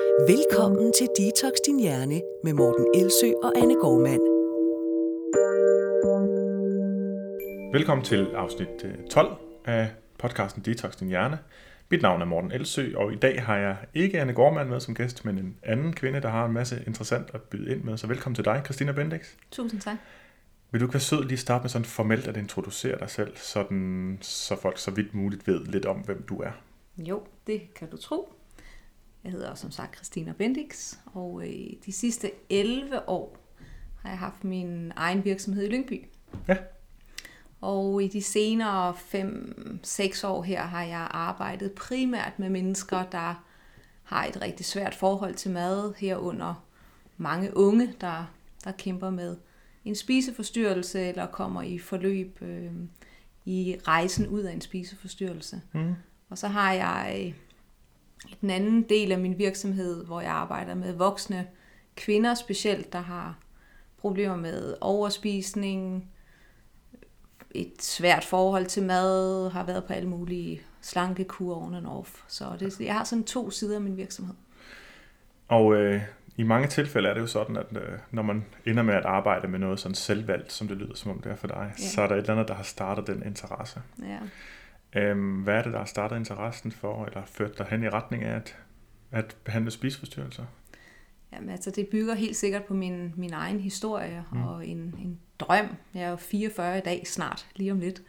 Velkommen til Detox Din Hjerne med Morten Elsø og Anne Gormand. Velkommen til afsnit 12 øh, af podcasten Detox Din Hjerne. Mit navn er Morten Elsø, og i dag har jeg ikke Anne Gormand med som gæst, men en anden kvinde, der har en masse interessant at byde ind med. Så velkommen til dig, Christina Bendix. Tusind tak. Vil du ikke være sød lige starte med sådan formelt at introducere dig selv, sådan, så folk så vidt muligt ved lidt om, hvem du er? Jo, det kan du tro. Jeg hedder som sagt Christina Bendix, og øh, de sidste 11 år har jeg haft min egen virksomhed i Lyngby. Ja. Og i de senere 5-6 år her har jeg arbejdet primært med mennesker, der har et rigtig svært forhold til mad, herunder mange unge, der, der kæmper med en spiseforstyrrelse eller kommer i forløb øh, i rejsen ud af en spiseforstyrrelse. Mm. Og så har jeg den anden del af min virksomhed, hvor jeg arbejder med voksne kvinder specielt, der har problemer med overspisning, et svært forhold til mad, har været på alle mulige slankekur on and off. Så det, jeg har sådan to sider af min virksomhed. Og øh, i mange tilfælde er det jo sådan, at øh, når man ender med at arbejde med noget sådan selvvalgt, som det lyder som om det er for dig, ja. så er der et eller andet, der har startet den interesse. Ja. Øhm, hvad er det, der har startet interessen for, eller ført dig hen i retning af at, at behandle spiseforstyrrelser? Jamen, altså, det bygger helt sikkert på min, min egen historie mm. og en, en drøm. Jeg er jo 44 i dag snart, lige om lidt.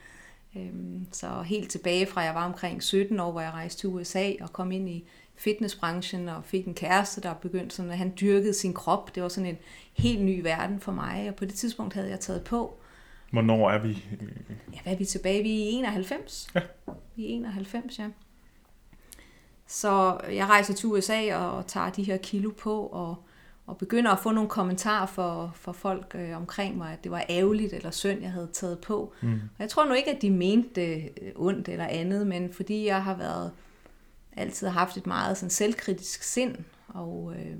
Øhm, så helt tilbage fra jeg var omkring 17 år, hvor jeg rejste til USA og kom ind i fitnessbranchen og fik en kæreste, der begyndte sådan, at han dyrkede sin krop. Det var sådan en helt ny verden for mig, og på det tidspunkt havde jeg taget på. Hvornår er vi? Ja, hvad er vi tilbage? Vi er i 91. Ja. Vi er 91, ja. Så jeg rejser til USA og tager de her kilo på, og, og begynder at få nogle kommentarer for, for folk øh, omkring mig, at det var ærgerligt eller synd, jeg havde taget på. Mm. Og jeg tror nu ikke, at de mente det ondt eller andet, men fordi jeg har været altid har haft et meget sådan, selvkritisk sind, og øh,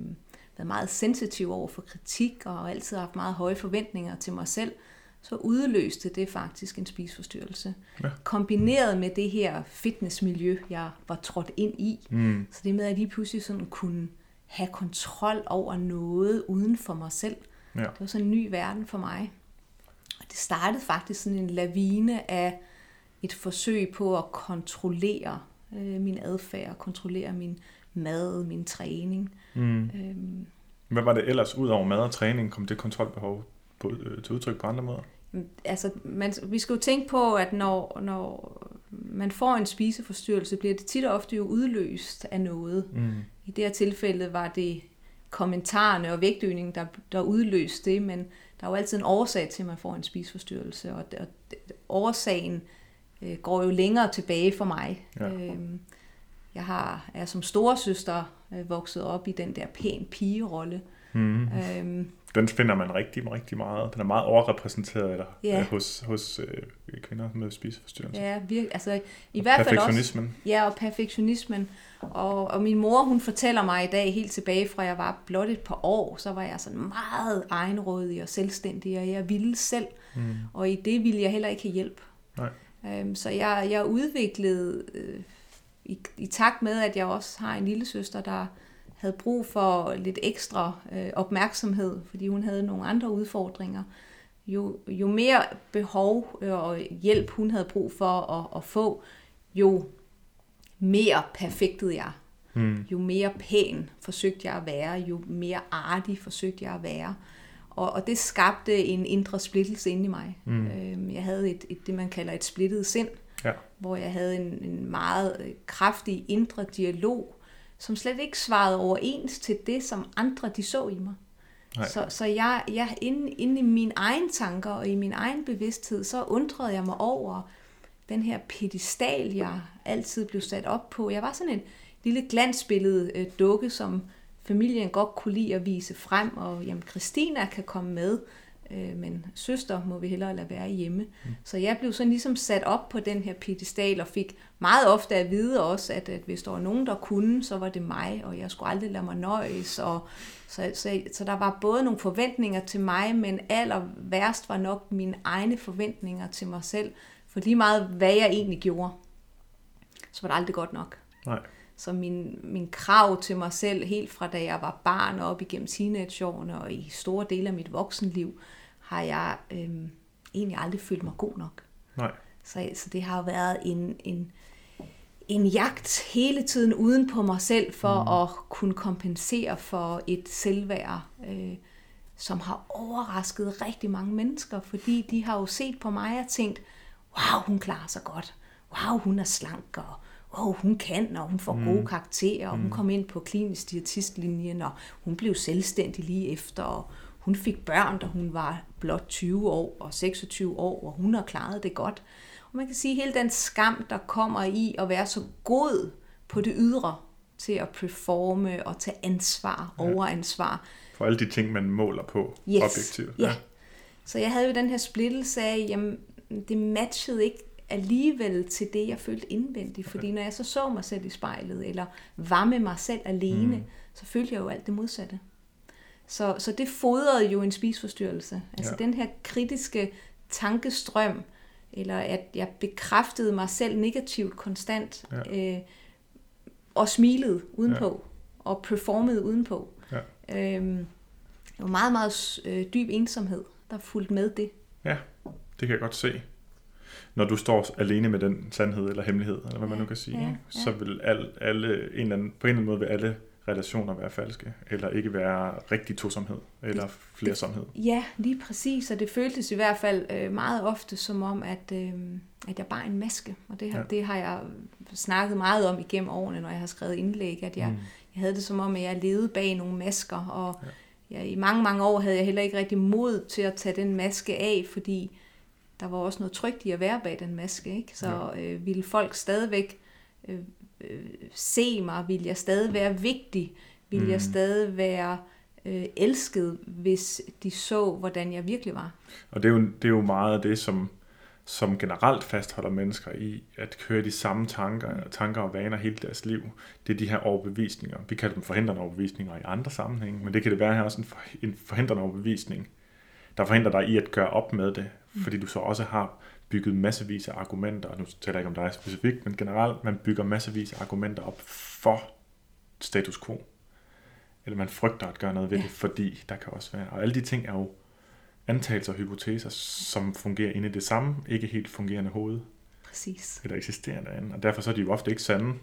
været meget sensitiv over for kritik, og altid haft meget høje forventninger til mig selv, så udløste det faktisk en spiseforstyrrelse. Ja. Kombineret med det her fitnessmiljø, jeg var trådt ind i. Mm. Så det med, at jeg lige pludselig sådan kunne have kontrol over noget uden for mig selv. Ja. Det var sådan en ny verden for mig. Og det startede faktisk sådan en lavine af et forsøg på at kontrollere øh, min adfærd, kontrollere min mad, min træning. Mm. Øhm, Hvad var det ellers, ud over mad og træning, kom det kontrolbehov på, øh, til udtryk på andre måder? altså, man, vi skal jo tænke på, at når, når man får en spiseforstyrrelse, bliver det tit og ofte jo udløst af noget. Mm. I det her tilfælde var det kommentarerne og vægtøgningen, der, der udløste det, men der er jo altid en årsag til, at man får en spiseforstyrrelse, og, og årsagen øh, går jo længere tilbage for mig. Ja. Øhm, jeg har, er som storesøster øh, vokset op i den der pæn pigerolle. Mm. Øhm, Den finder man rigtig, rigtig meget. Den er meget overrepræsenteret eller, Ja. øh, hos, hos øh, kvinder med spiseforstyrrelser. ja, vir, altså i hvert fald også... Perfektionismen. Ja, og perfektionismen. Og, og min mor, hun fortæller mig i dag, helt tilbage fra jeg var blot et par år, så var jeg sådan meget egenrådig og selvstændig, og jeg ville selv. Mm. Og i det ville jeg heller ikke have hjælp. Nej. Øhm, så jeg, jeg udviklede, øh, i, i takt med, at jeg også har en lille søster, der havde brug for lidt ekstra øh, opmærksomhed, fordi hun havde nogle andre udfordringer. Jo, jo mere behov øh, og hjælp hun havde brug for at, at få, jo mere perfektede jeg. Mm. Jo mere pæn forsøgte jeg at være, jo mere artig forsøgte jeg at være. Og, og det skabte en indre splittelse inde i mig. Mm. Øhm, jeg havde et, et, det, man kalder et splittet sind, Ja. hvor jeg havde en, en meget øh, kraftig indre dialog, som slet ikke svarede overens til det, som andre de så i mig. Nej. Så, så jeg, jeg inde, inde i mine egne tanker og i min egen bevidsthed, så undrede jeg mig over den her pedestal, jeg altid blev sat op på. Jeg var sådan en lille glansbillede øh, dukke, som familien godt kunne lide at vise frem, og jamen, Christina kan komme med, øh, men søster må vi hellere lade være hjemme. Mm. Så jeg blev sådan ligesom sat op på den her pedestal, og fik meget ofte at vide også, at, at hvis der var nogen, der kunne, så var det mig, og jeg skulle aldrig lade mig nøjes, og så, så, så der var både nogle forventninger til mig, men aller værst var nok mine egne forventninger til mig selv, for lige meget hvad jeg egentlig gjorde, så var det aldrig godt nok. Nej. Så min, min krav til mig selv, helt fra da jeg var barn og op igennem teenageårene og i store dele af mit voksenliv, har jeg øhm, egentlig aldrig følt mig god nok. Nej. Så, så det har været en, en, en jagt hele tiden uden på mig selv for mm. at kunne kompensere for et selvværd, øh, som har overrasket rigtig mange mennesker, fordi de har jo set på mig og tænkt, wow, hun klarer sig godt, wow, hun er slank, og wow, hun kan, og hun får mm. gode karakterer, og hun kom ind på klinisk diætistlinjen, og hun blev selvstændig lige efter, og hun fik børn, da hun var blot 20 år og 26 år, og hun har klaret det godt. Og man kan sige, at hele den skam, der kommer i at være så god på det ydre, til at performe og tage ansvar, ja. overansvar. For alle de ting, man måler på yes. objektivt. Ja. ja. Så jeg havde jo den her splittelse af, jamen, det matchede ikke alligevel til det, jeg følte indvendigt. Okay. Fordi når jeg så så mig selv i spejlet, eller var med mig selv alene, mm. så følte jeg jo alt det modsatte. Så, så det fodrede jo en spisforstyrrelse. Altså ja. den her kritiske tankestrøm, eller at jeg bekræftede mig selv negativt konstant, ja. øh, og smilede udenpå, ja. og performede udenpå. Ja. Øhm, det var meget, meget øh, dyb ensomhed, der fulgte med det. Ja, det kan jeg godt se. Når du står alene med den sandhed eller hemmelighed, eller hvad man nu kan sige, ja, ja. så vil alle, alle, en eller anden, på en eller anden måde vil alle relationer være falske, eller ikke være rigtig tosomhed, eller flersomhed. Ja, lige præcis, og det føltes i hvert fald øh, meget ofte som om, at, øh, at jeg bare er en maske, og det har, ja. det har jeg snakket meget om igennem årene, når jeg har skrevet indlæg, at jeg, mm. jeg havde det som om, at jeg levede bag nogle masker, og ja. jeg, i mange, mange år havde jeg heller ikke rigtig mod til at tage den maske af, fordi der var også noget trygt i at være bag den maske, ikke? så øh, ville folk stadigvæk øh, øh, se mig? Vil jeg stadig være vigtig? Vil mm. jeg stadig være øh, elsket, hvis de så, hvordan jeg virkelig var? Og det er jo, det er jo meget af det, som, som generelt fastholder mennesker i at køre de samme tanker, tanker og vaner hele deres liv. Det er de her overbevisninger. Vi kalder dem forhindrende overbevisninger i andre sammenhænge, men det kan det være her også en, for, en forhindrende overbevisning, der forhindrer dig i at gøre op med det. Fordi du så også har bygget massevis af argumenter, og nu taler jeg ikke om dig specifikt, men generelt, man bygger massevis af argumenter op for status quo. Eller man frygter at gøre noget ved ja. det, fordi der kan også være. Og alle de ting er jo antagelser og hypoteser, som fungerer inde i det samme, ikke helt fungerende hoved. Præcis. Eller eksisterende andet. Og derfor så er de jo ofte ikke sande.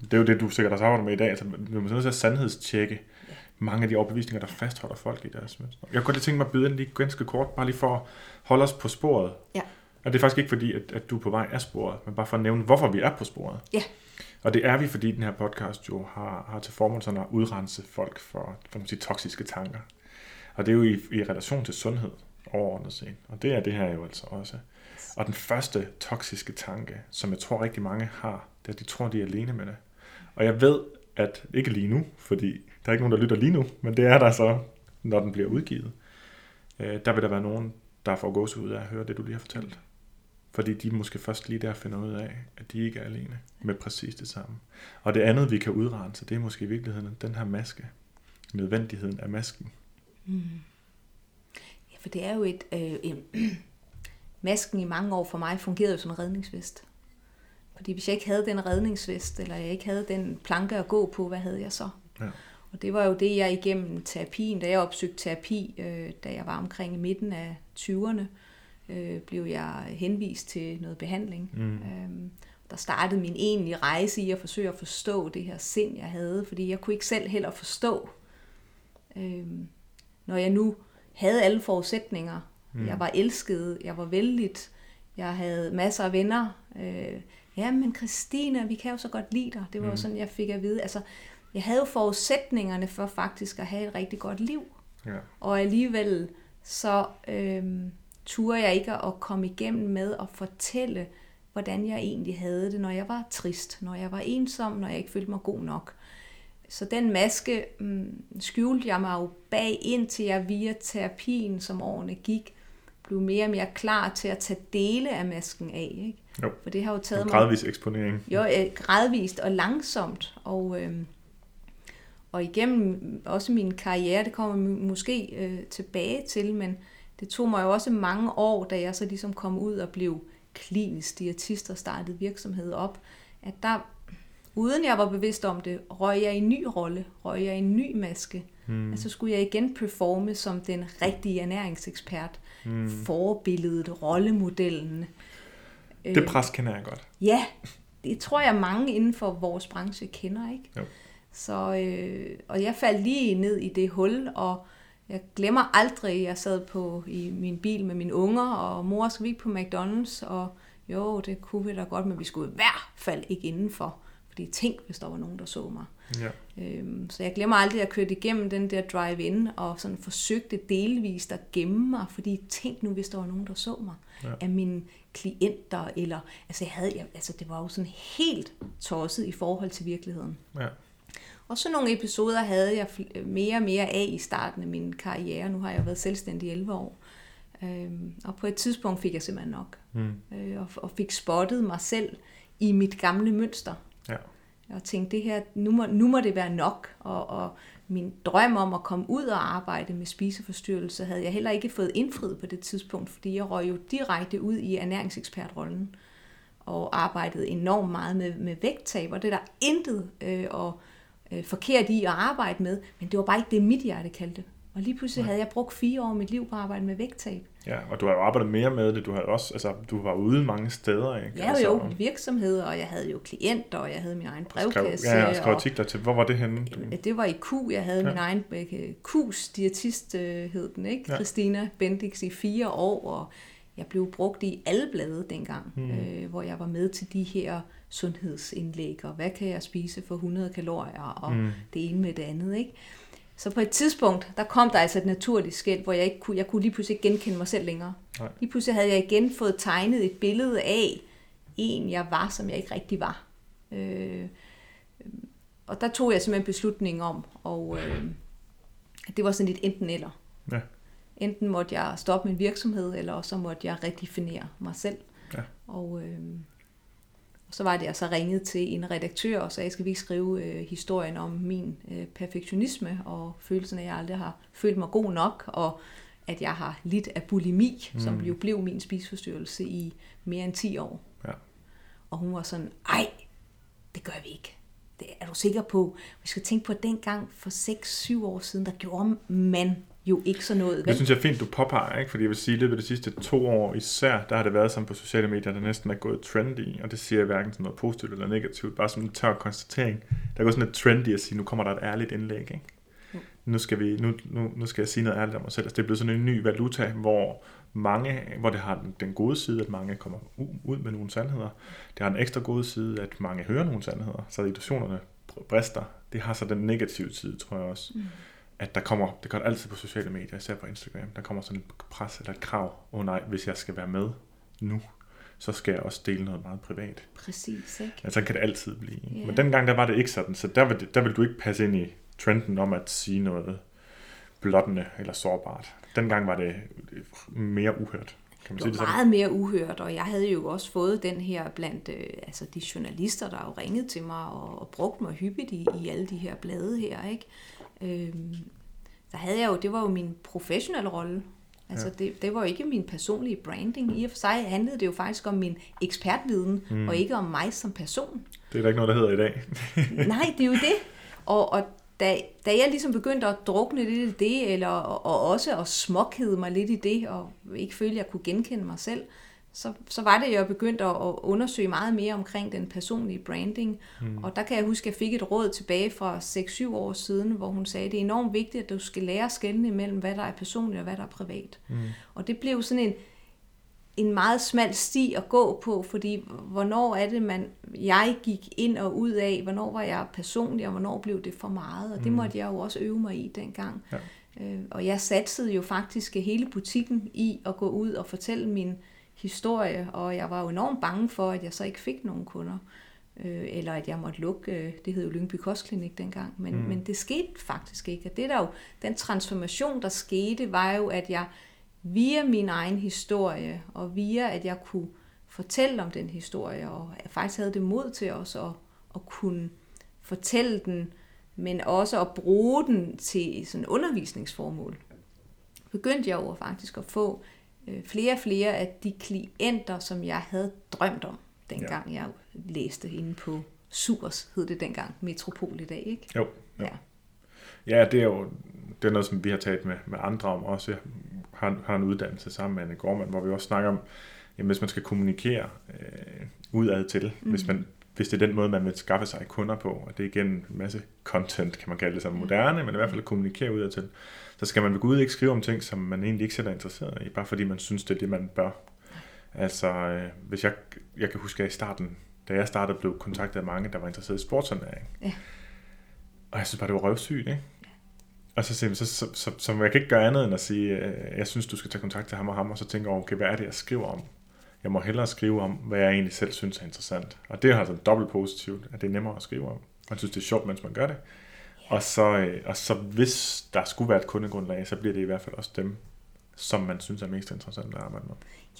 Det er jo det, du sikkert også arbejder med i dag. Altså, vi må nødt til at sandhedstjekke ja. Mange af de overbevisninger, der fastholder folk i deres mønster. Jeg kunne godt lige tænke mig at byde ind lige ganske kort, bare lige for at holde os på sporet. Ja. Og det er faktisk ikke fordi, at, at du er på vej af sporet, men bare for at nævne, hvorfor vi er på sporet. Ja. Og det er vi, fordi den her podcast jo har, har til formål sådan at udrense folk for, for man sige, toksiske tanker. Og det er jo i, i relation til sundhed overordnet set. Og det er det her jo altså også. Og den første toksiske tanke, som jeg tror rigtig mange har, det er, at de tror, de er alene med det. Og jeg ved, at ikke lige nu, fordi der er ikke nogen, der lytter lige nu, men det er der så, når den bliver udgivet. Øh, der vil der være nogen, der får gås ud af at høre det, du lige har fortalt. Fordi de måske først lige der finder ud af, at de ikke er alene med præcis det samme. Og det andet, vi kan udrense, det er måske i virkeligheden den her maske. Nødvendigheden af masken. Mm. Ja, for det er jo et... Øh, en, masken i mange år for mig fungerede som en redningsvest. Fordi hvis jeg ikke havde den redningsvest, eller jeg ikke havde den planke at gå på, hvad havde jeg så? Ja. Og det var jo det, jeg igennem terapien, da jeg opsøgte terapi, øh, da jeg var omkring midten af 20'erne, øh, blev jeg henvist til noget behandling. Mm. Øhm, der startede min egentlige rejse i at forsøge at forstå det her sind, jeg havde, fordi jeg kunne ikke selv heller forstå, øh, når jeg nu havde alle forudsætninger. Mm. Jeg var elsket, jeg var vældigt, jeg havde masser af venner. Øh, ja, men Christina, vi kan jo så godt lide dig. Det var mm. jo sådan, jeg fik at vide. Altså, jeg havde jo forudsætningerne for faktisk at have et rigtig godt liv. Ja. Og alligevel så øh, turde jeg ikke at komme igennem med at fortælle, hvordan jeg egentlig havde det, når jeg var trist, når jeg var ensom, når jeg ikke følte mig god nok. Så den maske mm, skjulte jeg mig jo bag, indtil jeg via terapien, som årene gik, blev mere og mere klar til at tage dele af masken af. Ikke? Jo. For det har jo taget mig... Gradvis eksponering. Jo, gradvist og langsomt. Og, øh, og igennem også min karriere, det kommer måske øh, tilbage til, men det tog mig jo også mange år, da jeg så ligesom kom ud og blev klinisk diætist og startede virksomhed op, at der, uden jeg var bevidst om det, røg jeg i en ny rolle, røg jeg i en ny maske. Mm. Altså skulle jeg igen performe som den rigtige ernæringsekspert, mm. forbilledet, rollemodellen. Det pres kender jeg godt. Ja, det tror jeg mange inden for vores branche kender, ikke? Jo. Så, øh, og jeg faldt lige ned i det hul, og jeg glemmer aldrig, jeg sad på i min bil med mine unger, og mor skal vi på McDonald's, og jo, det kunne vi da godt, men vi skulle i hvert fald ikke indenfor. Fordi tænk, hvis der var nogen, der så mig. Ja. Øhm, så jeg glemmer aldrig, at jeg kørte igennem den der drive-in, og sådan forsøgte delvist at gemme mig, fordi tænk nu, hvis der var nogen, der så mig. Ja. Af mine klienter, eller, altså, jeg havde, jeg, altså det var jo sådan helt tosset i forhold til virkeligheden. Ja. Og så nogle episoder havde jeg mere og mere af i starten af min karriere. Nu har jeg været selvstændig i 11 år. Øhm, og på et tidspunkt fik jeg simpelthen nok. Mm. Øh, og, og fik spottet mig selv i mit gamle mønster. Ja. Og tænkte, det her, nu må, nu må det være nok. Og, og min drøm om at komme ud og arbejde med spiseforstyrrelse, havde jeg heller ikke fået indfriet på det tidspunkt, fordi jeg røg jo direkte ud i ernæringsekspertrollen og arbejdede enormt meget med, med vægttab, og det er der intet øh, og, øh, forkert i at arbejde med, men det var bare ikke det, mit hjerte kaldte. Og lige pludselig havde jeg brugt fire år af mit liv på at arbejde med vægttab. Ja, og du har jo arbejdet mere med det. Du har også, altså, du var ude mange steder, ikke? Ja, altså, jo, virksomheder, og jeg havde jo klienter, og jeg havde min egen brevkasse. Skrev, ja, og skrev artikler til. Hvor var det henne? Det var i Q. Jeg havde ja. min egen Q's diætist, hed den, ikke? Ja. Christina Bendix i fire år, og jeg blev brugt i alle blade dengang, mm. øh, hvor jeg var med til de her sundhedsindlæg, og hvad kan jeg spise for 100 kalorier, og mm. det ene med det andet, ikke? Så på et tidspunkt, der kom der altså et naturligt skæld, hvor jeg ikke kunne, jeg kunne lige pludselig ikke genkende mig selv længere. Nej. Lige pludselig havde jeg igen fået tegnet et billede af en, jeg var, som jeg ikke rigtig var. Øh, og der tog jeg simpelthen beslutning om, og øh, det var sådan lidt enten eller. Ja. Enten måtte jeg stoppe min virksomhed, eller så måtte jeg redefinere mig selv. Ja. Og, øh, og så var det, jeg så ringede til en redaktør og sagde, skal vi ikke skrive øh, historien om min øh, perfektionisme og følelsen af, at jeg aldrig har følt mig god nok, og at jeg har lidt af bulimi, mm. som jo blev min spiseforstyrrelse i mere end 10 år. Ja. Og hun var sådan, ej, det gør vi ikke. Det er du sikker på? Vi skal tænke på, at dengang for 6-7 år siden, der gjorde man jo ikke så noget. Vel? Det synes jeg er fint, du påpeger, ikke? fordi jeg vil sige, at det de sidste to år især, der har det været sådan på sociale medier, der næsten er gået trendy, og det siger jeg hverken sådan noget positivt eller negativt, bare som en tør konstatering. Der er gået sådan et trendy at sige, nu kommer der et ærligt indlæg, ikke? Nu skal, vi, nu, nu, nu skal jeg sige noget ærligt om mig selv. Altså, det er blevet sådan en ny valuta, hvor mange, hvor det har den gode side, at mange kommer ud med nogle sandheder. Det har en ekstra gode side, at mange hører nogle sandheder, så illusionerne brister. Det har så den negative side, tror jeg også. Mm at der kommer, det gør det altid på sociale medier, især på Instagram, der kommer sådan et pres eller et krav, åh oh, nej, hvis jeg skal være med nu, så skal jeg også dele noget meget privat. Præcis, ikke? Ja, sådan kan det altid blive. Yeah. Men dengang, der var det ikke sådan, så der vil, der vil du ikke passe ind i trenden om at sige noget blottende eller sårbart. Dengang var det mere uhørt. Kan man det var sige det meget mere uhørt, og jeg havde jo også fået den her blandt øh, altså de journalister, der jo ringede til mig og, og brugt mig hyppigt i, i alle de her blade her, ikke? Øh, der havde jeg jo, det var jo min professionelle rolle. Altså ja. det, det var jo ikke min personlige branding. I og for sig handlede det jo faktisk om min ekspertviden, mm. og ikke om mig som person. Det er der ikke noget, der hedder i dag. Nej, det er jo det. Og, og da, da jeg ligesom begyndte at drukne lidt i det, eller, og, og også at småkede mig lidt i det, og ikke føle, at jeg kunne genkende mig selv, så, så var det, jeg begyndte at, undersøge meget mere omkring den personlige branding. Mm. Og der kan jeg huske, at jeg fik et råd tilbage fra 6-7 år siden, hvor hun sagde, at det er enormt vigtigt, at du skal lære at skelne imellem, hvad der er personligt og hvad der er privat. Mm. Og det blev sådan en, en meget smal sti at gå på, fordi hvornår er det, man, jeg gik ind og ud af, hvornår var jeg personlig, og hvornår blev det for meget, og det mm. måtte jeg jo også øve mig i dengang. Ja. Øh, og jeg satsede jo faktisk hele butikken i at gå ud og fortælle min historie, og jeg var jo enormt bange for, at jeg så ikke fik nogen kunder, øh, eller at jeg måtte lukke, øh, det hed jo Lyngby Kostklinik dengang, men, mm. men det skete faktisk ikke. Og det der jo, den transformation, der skete, var jo, at jeg via min egen historie, og via at jeg kunne fortælle om den historie, og jeg faktisk havde det mod til også at, at kunne fortælle den, men også at bruge den til sådan undervisningsformål, begyndte jeg jo faktisk at få øh, flere og flere af de klienter, som jeg havde drømt om, dengang ja. jeg læste inde på Surs hed det dengang, Metropol i dag, ikke? Jo, jo. Ja. Ja, det er jo det er noget, som vi har talt med, med andre om også. Jeg har, har en uddannelse sammen med Anne Gormand, hvor vi også snakker om, jamen, hvis man skal kommunikere øh, udad til, mm. hvis, man, hvis det er den måde, man vil skaffe sig kunder på, og det er igen en masse content, kan man kalde det som moderne, men i hvert fald at kommunikere udad til, så skal man ved Gud ikke skrive om ting, som man egentlig ikke selv er interesseret i, bare fordi man synes, det er det, man bør. Altså, øh, hvis jeg, jeg kan huske, at i starten, da jeg startede, blev kontaktet af mange, der var interesseret i sportsernæring. Ja. Og jeg synes bare, det var røvsygt, ikke? Og så, siger så, så, så, så, jeg kan ikke gøre andet end at sige, øh, jeg synes, du skal tage kontakt til ham og ham, og så tænker jeg, okay, hvad er det, jeg skriver om? Jeg må hellere skrive om, hvad jeg egentlig selv synes er interessant. Og det er altså dobbelt positivt, at det er nemmere at skrive om. Man synes, det er sjovt, mens man gør det. Og så, øh, og så hvis der skulle være et kundegrundlag, så bliver det i hvert fald også dem, som man synes er mest interessant at arbejde med.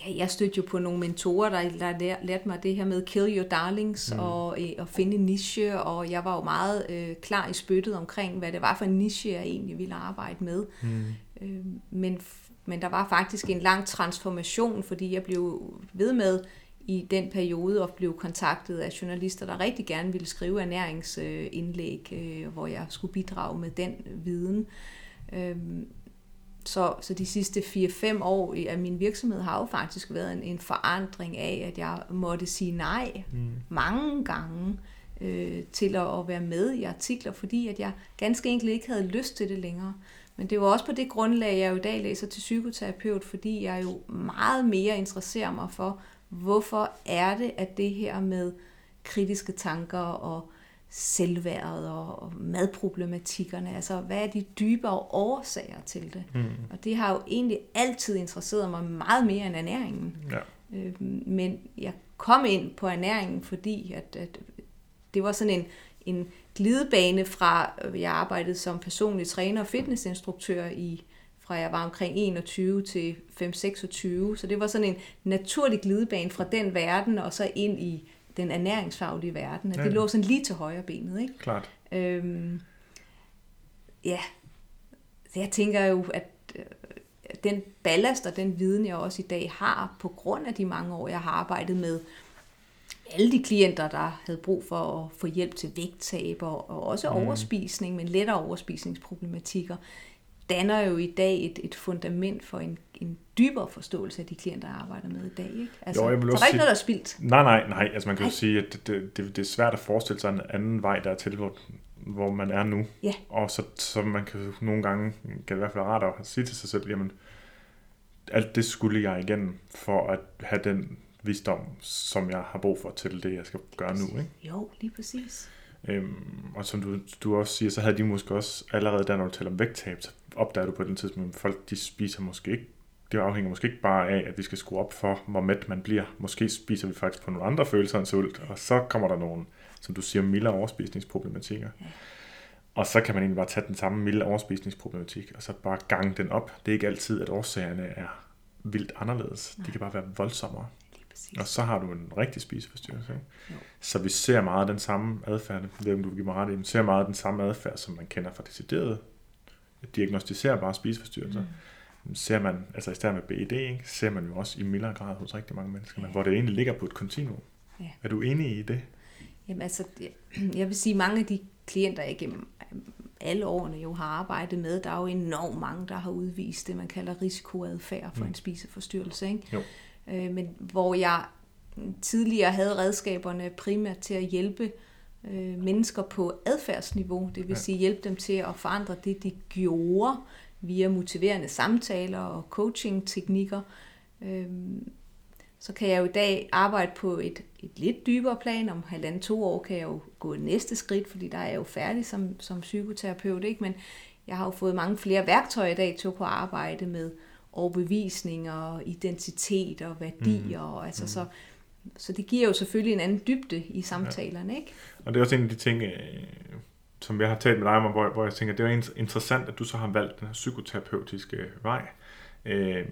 Ja, jeg stødte jo på nogle mentorer, der, der lær- lærte mig det her med kill your darlings mm. og, øh, og finde en niche, og jeg var jo meget øh, klar i spyttet omkring, hvad det var for en niche, jeg egentlig ville arbejde med. Mm. Øh, men, men der var faktisk en lang transformation, fordi jeg blev ved med i den periode og blev kontaktet af journalister, der rigtig gerne ville skrive ernæringsindlæg, øh, hvor jeg skulle bidrage med den viden. Øh, så, så de sidste 4-5 år af min virksomhed har jo faktisk været en, en forandring af, at jeg måtte sige nej Mm. mange gange øh, til at, at være med i artikler, fordi at jeg ganske enkelt ikke havde lyst til det længere. Men det var også på det grundlag, jeg jo i dag læser til psykoterapeut, fordi jeg jo meget mere interesserer mig for, hvorfor er det, at det her med kritiske tanker og selvværdet og madproblematikkerne, altså hvad er de dybere årsager til det? Mm. Og det har jo egentlig altid interesseret mig meget mere end ernæringen. Ja. Øh, men jeg kom ind på ernæringen, fordi at, at det var sådan en, en glidebane fra, øh, jeg arbejdede som personlig træner og fitnessinstruktør i fra jeg var omkring 21 til 5-26, så det var sådan en naturlig glidebane fra den verden og så ind i den ernæringsfaglige verden. Ja. det lå sådan lige til højre benet, ikke? Klart. Øhm, ja, jeg tænker jo, at øh, den ballast og den viden, jeg også i dag har, på grund af de mange år, jeg har arbejdet med alle de klienter, der havde brug for at få hjælp til vægttab og, og også Mm. overspisning, men lettere overspisningsproblematikker, danner jo i dag et, et fundament for en, en dybere forståelse af de klienter, jeg arbejder med i dag. Ikke? Altså, Jo, jeg vil så der er ikke noget, der er spildt. Nej, nej, nej. Altså man kan jo Nej. sige, at det, det, det, er svært at forestille sig en anden vej dertil, hvor, hvor man er nu. Ja. Og så, så man kan jo nogle gange, kan det i hvert fald rart at sige til sig selv, jamen, alt det skulle jeg igennem for at have den visdom, som jeg har brug for til det, jeg skal gøre nu. Ikke? Jo, lige præcis. Øhm, og som du, du også siger, så havde de måske også allerede der, når du taler om vægttab, så opdager du på den tidspunkt, at folk de spiser måske ikke. Det afhænger måske ikke bare af, at vi skal skrue op for, hvor mæt man bliver. Måske spiser vi faktisk på nogle andre følelser end sult, og så kommer der nogle, som du siger, milde overspisningsproblematikker. Ja. Og så kan man egentlig bare tage den samme milde overspisningsproblematik, og så bare gange den op. Det er ikke altid, at årsagerne er vildt anderledes. De kan bare være voldsommere. Præcis. Og så har du en rigtig spiseforstyrrelse. Ikke? Jo. Så vi ser meget af den samme adfærd, jeg ved om du vil give mig ret i, men ser meget af den samme adfærd, som man kender fra deciderede diagnostiserbare spiseforstyrrelser. Mm. Ser man, altså især med BED, ikke, ser man jo også i mildere grad hos rigtig mange mennesker, men hvor det egentlig ligger på et kontinuum. Ja. Er du enig i det? Jamen altså, jeg vil sige, mange af de klienter, jeg gennem alle årene jo har arbejdet med, der er jo enormt mange, der har udvist det, man kalder risikoadfærd for Mm. en spiseforstyrrelse. Ikke? Jo. Øh, men hvor jeg tidligere havde redskaberne primært til at hjælpe øh, mennesker på adfærdsniveau, det vil Ja. sige hjælpe dem til at forandre det, de gjorde via motiverende samtaler og coaching-teknikker. Øhm, så kan jeg jo i dag arbejde på et, et lidt dybere plan. Om halvanden to år kan jeg jo gå næste skridt, fordi der er jeg jo færdig som, som psykoterapeut. Ikke? Men jeg har jo fået mange flere værktøjer i dag til at kunne arbejde med overbevisning og identitet og værdier. Mm. Og altså, så, så det giver jo selvfølgelig en anden dybde i samtalerne. Ikke? Og det er også en af de ting, øh, som jeg har talt med dig om, hvor, hvor jeg tænker, det er interessant, at du så har valgt den her psykoterapeutiske vej. Øh,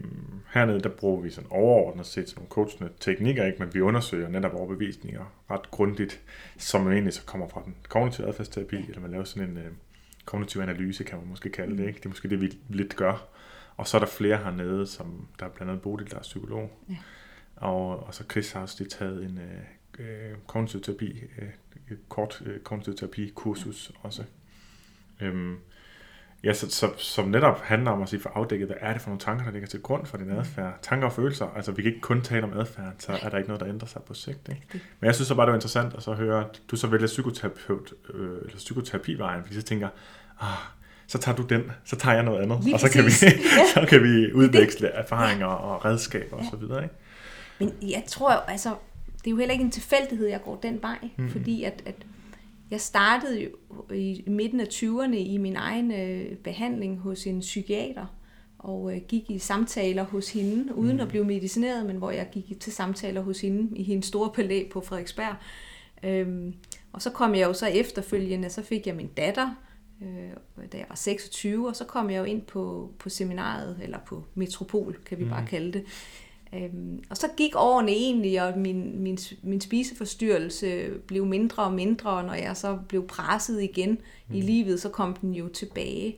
hernede, der bruger vi sådan overordnet set sådan nogle coachende teknikker, ikke? men vi undersøger netop overbevisninger ret grundigt, som jo egentlig så kommer fra den kognitive adfærdsterapi, eller man laver sådan en øh, kognitiv analyse, kan man måske kalde det. Ikke? Det er måske det, vi lidt gør. Og så er der flere hernede, som der er blandt andet Bodil, der er psykolog. Ja. Og, og så Chris har også lige taget en, øh, øh, kognitiv terapi, øh, kort øh, kognitiv terapi kursus også. Øhm, ja, så, så, som netop handler om at sige for afdækket, hvad er det for nogle tanker, der ligger til grund for din adfærd? Tanker og følelser, altså vi kan ikke kun tale om adfærd, så er der ikke noget, der ændrer sig på sigt. Ikke? Men jeg synes så bare, det var interessant at så høre, at du så vælger psykoterapeut, øh, eller psykoterapivejen, fordi så tænker, ah, så tager du den, så tager jeg noget andet, Lige og så kan, vi. Ja. så kan vi udveksle erfaringer og redskaber og så videre. Ikke? Men jeg tror, altså, det er jo heller ikke en tilfældighed, jeg går den vej, mm. fordi at, at jeg startede jo i midten af 20'erne i min egen øh, behandling hos en psykiater, og øh, gik i samtaler hos hende, uden mm. at blive medicineret, men hvor jeg gik til samtaler hos hende i hendes store palæ på Frederiksberg. Øhm, og så kom jeg jo så efterfølgende, så fik jeg min datter, øh, da jeg var 26, og så kom jeg jo ind på, på seminaret, eller på Metropol, kan vi mm. bare kalde det. Øhm, og så gik årene egentlig, og min, min, min spiseforstyrrelse blev mindre og mindre, og når jeg så blev presset igen mm. i livet, så kom den jo tilbage.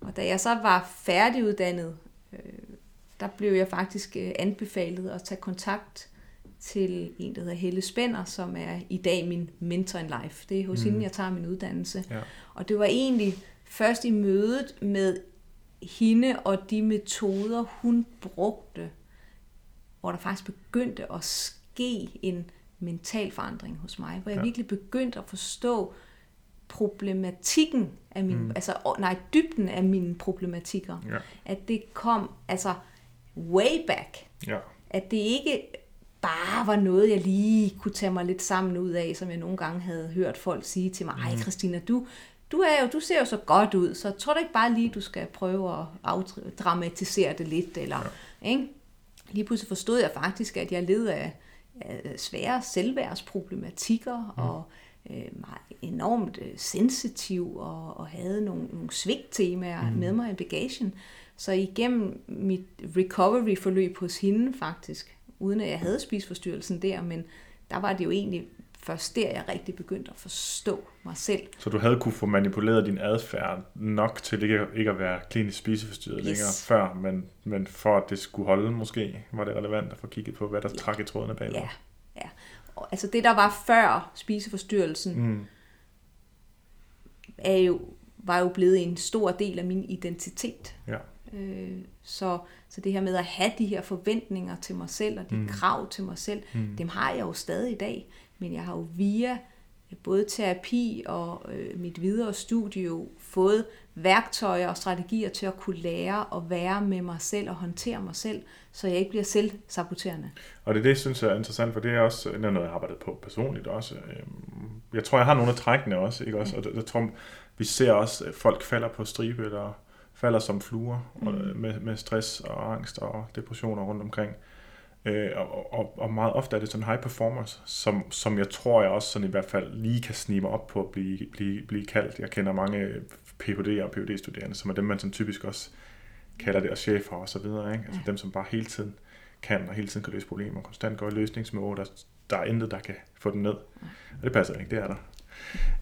Og da jeg så var færdiguddannet, øh, der blev jeg faktisk øh, anbefalet at tage kontakt til en, der hedder Helle Spænder, som er i dag min mentor in life. Det er hos mm. hende, jeg tager min uddannelse. Ja. Og det var egentlig først i mødet med hende og de metoder, hun brugte, hvor der faktisk begyndte at ske en mental forandring hos mig, hvor jeg Ja. virkelig begyndte at forstå problematikken af min, mm. altså nej, dybden af mine problematikker. Ja. At det kom altså way back. Ja. At det ikke bare var noget, jeg lige kunne tage mig lidt sammen ud af, som jeg nogle gange havde hørt folk sige til mig, ej Christina, du, du, er jo, du ser jo så godt ud, så tror du ikke bare lige, du skal prøve at afdramatisere det lidt, eller, ja. ikke? Lige pludselig forstod jeg faktisk, at jeg led af, af svære selvværdsproblematikker, mm. og øh, var enormt øh, sensitiv, og, og havde nogle, nogle svigttemaer mm. med mig i bagagen. Så igennem mit recovery-forløb hos hende faktisk, uden at jeg havde spiseforstyrrelsen der, men der var det jo egentlig først der, jeg rigtig begyndte at forstå mig selv. Så du havde kunne få manipuleret din adfærd nok til ikke, ikke at være klinisk spiseforstyrret Yes. længere før, men, men for at det skulle holde måske, var det relevant at få kigget på, hvad der trak i trådene bagved. Ja, ja. Og, altså det, der var før spiseforstyrrelsen, Mm. er jo, var jo blevet en stor del af min identitet. Ja. Øh, så, så det her med at have de her forventninger til mig selv, og de mm. krav til mig selv, mm. dem har jeg jo stadig i dag. Men jeg har jo via både terapi og øh, mit videre studie fået værktøjer og strategier til at kunne lære at være med mig selv og håndtere mig selv, så jeg ikke bliver selvsaboterende. Og det er det, jeg synes er interessant, for det er også det er noget, jeg har arbejdet på personligt også. Øhm, Jeg tror, jeg har nogle af trækkene også, ikke også? Og jeg tror, vi ser også, at folk falder på stribe, eller falder som fluer mm. med, med stress og angst og depressioner rundt omkring. Øh, og, og, og meget ofte er det sådan high performers, som, som jeg tror, jeg også sådan i hvert fald lige kan snige mig op på at blive, blive, blive kaldt. Jeg kender mange Ph.D. og Ph.D.-studerende, som er dem, man sådan typisk også kalder det, og chefer og så videre. Ikke? Altså dem, som bare hele tiden kan, og hele tiden kan løse problemer, og konstant går i løsningsmåde, der, der er intet, der kan få den ned. Og det passer ikke, det er der.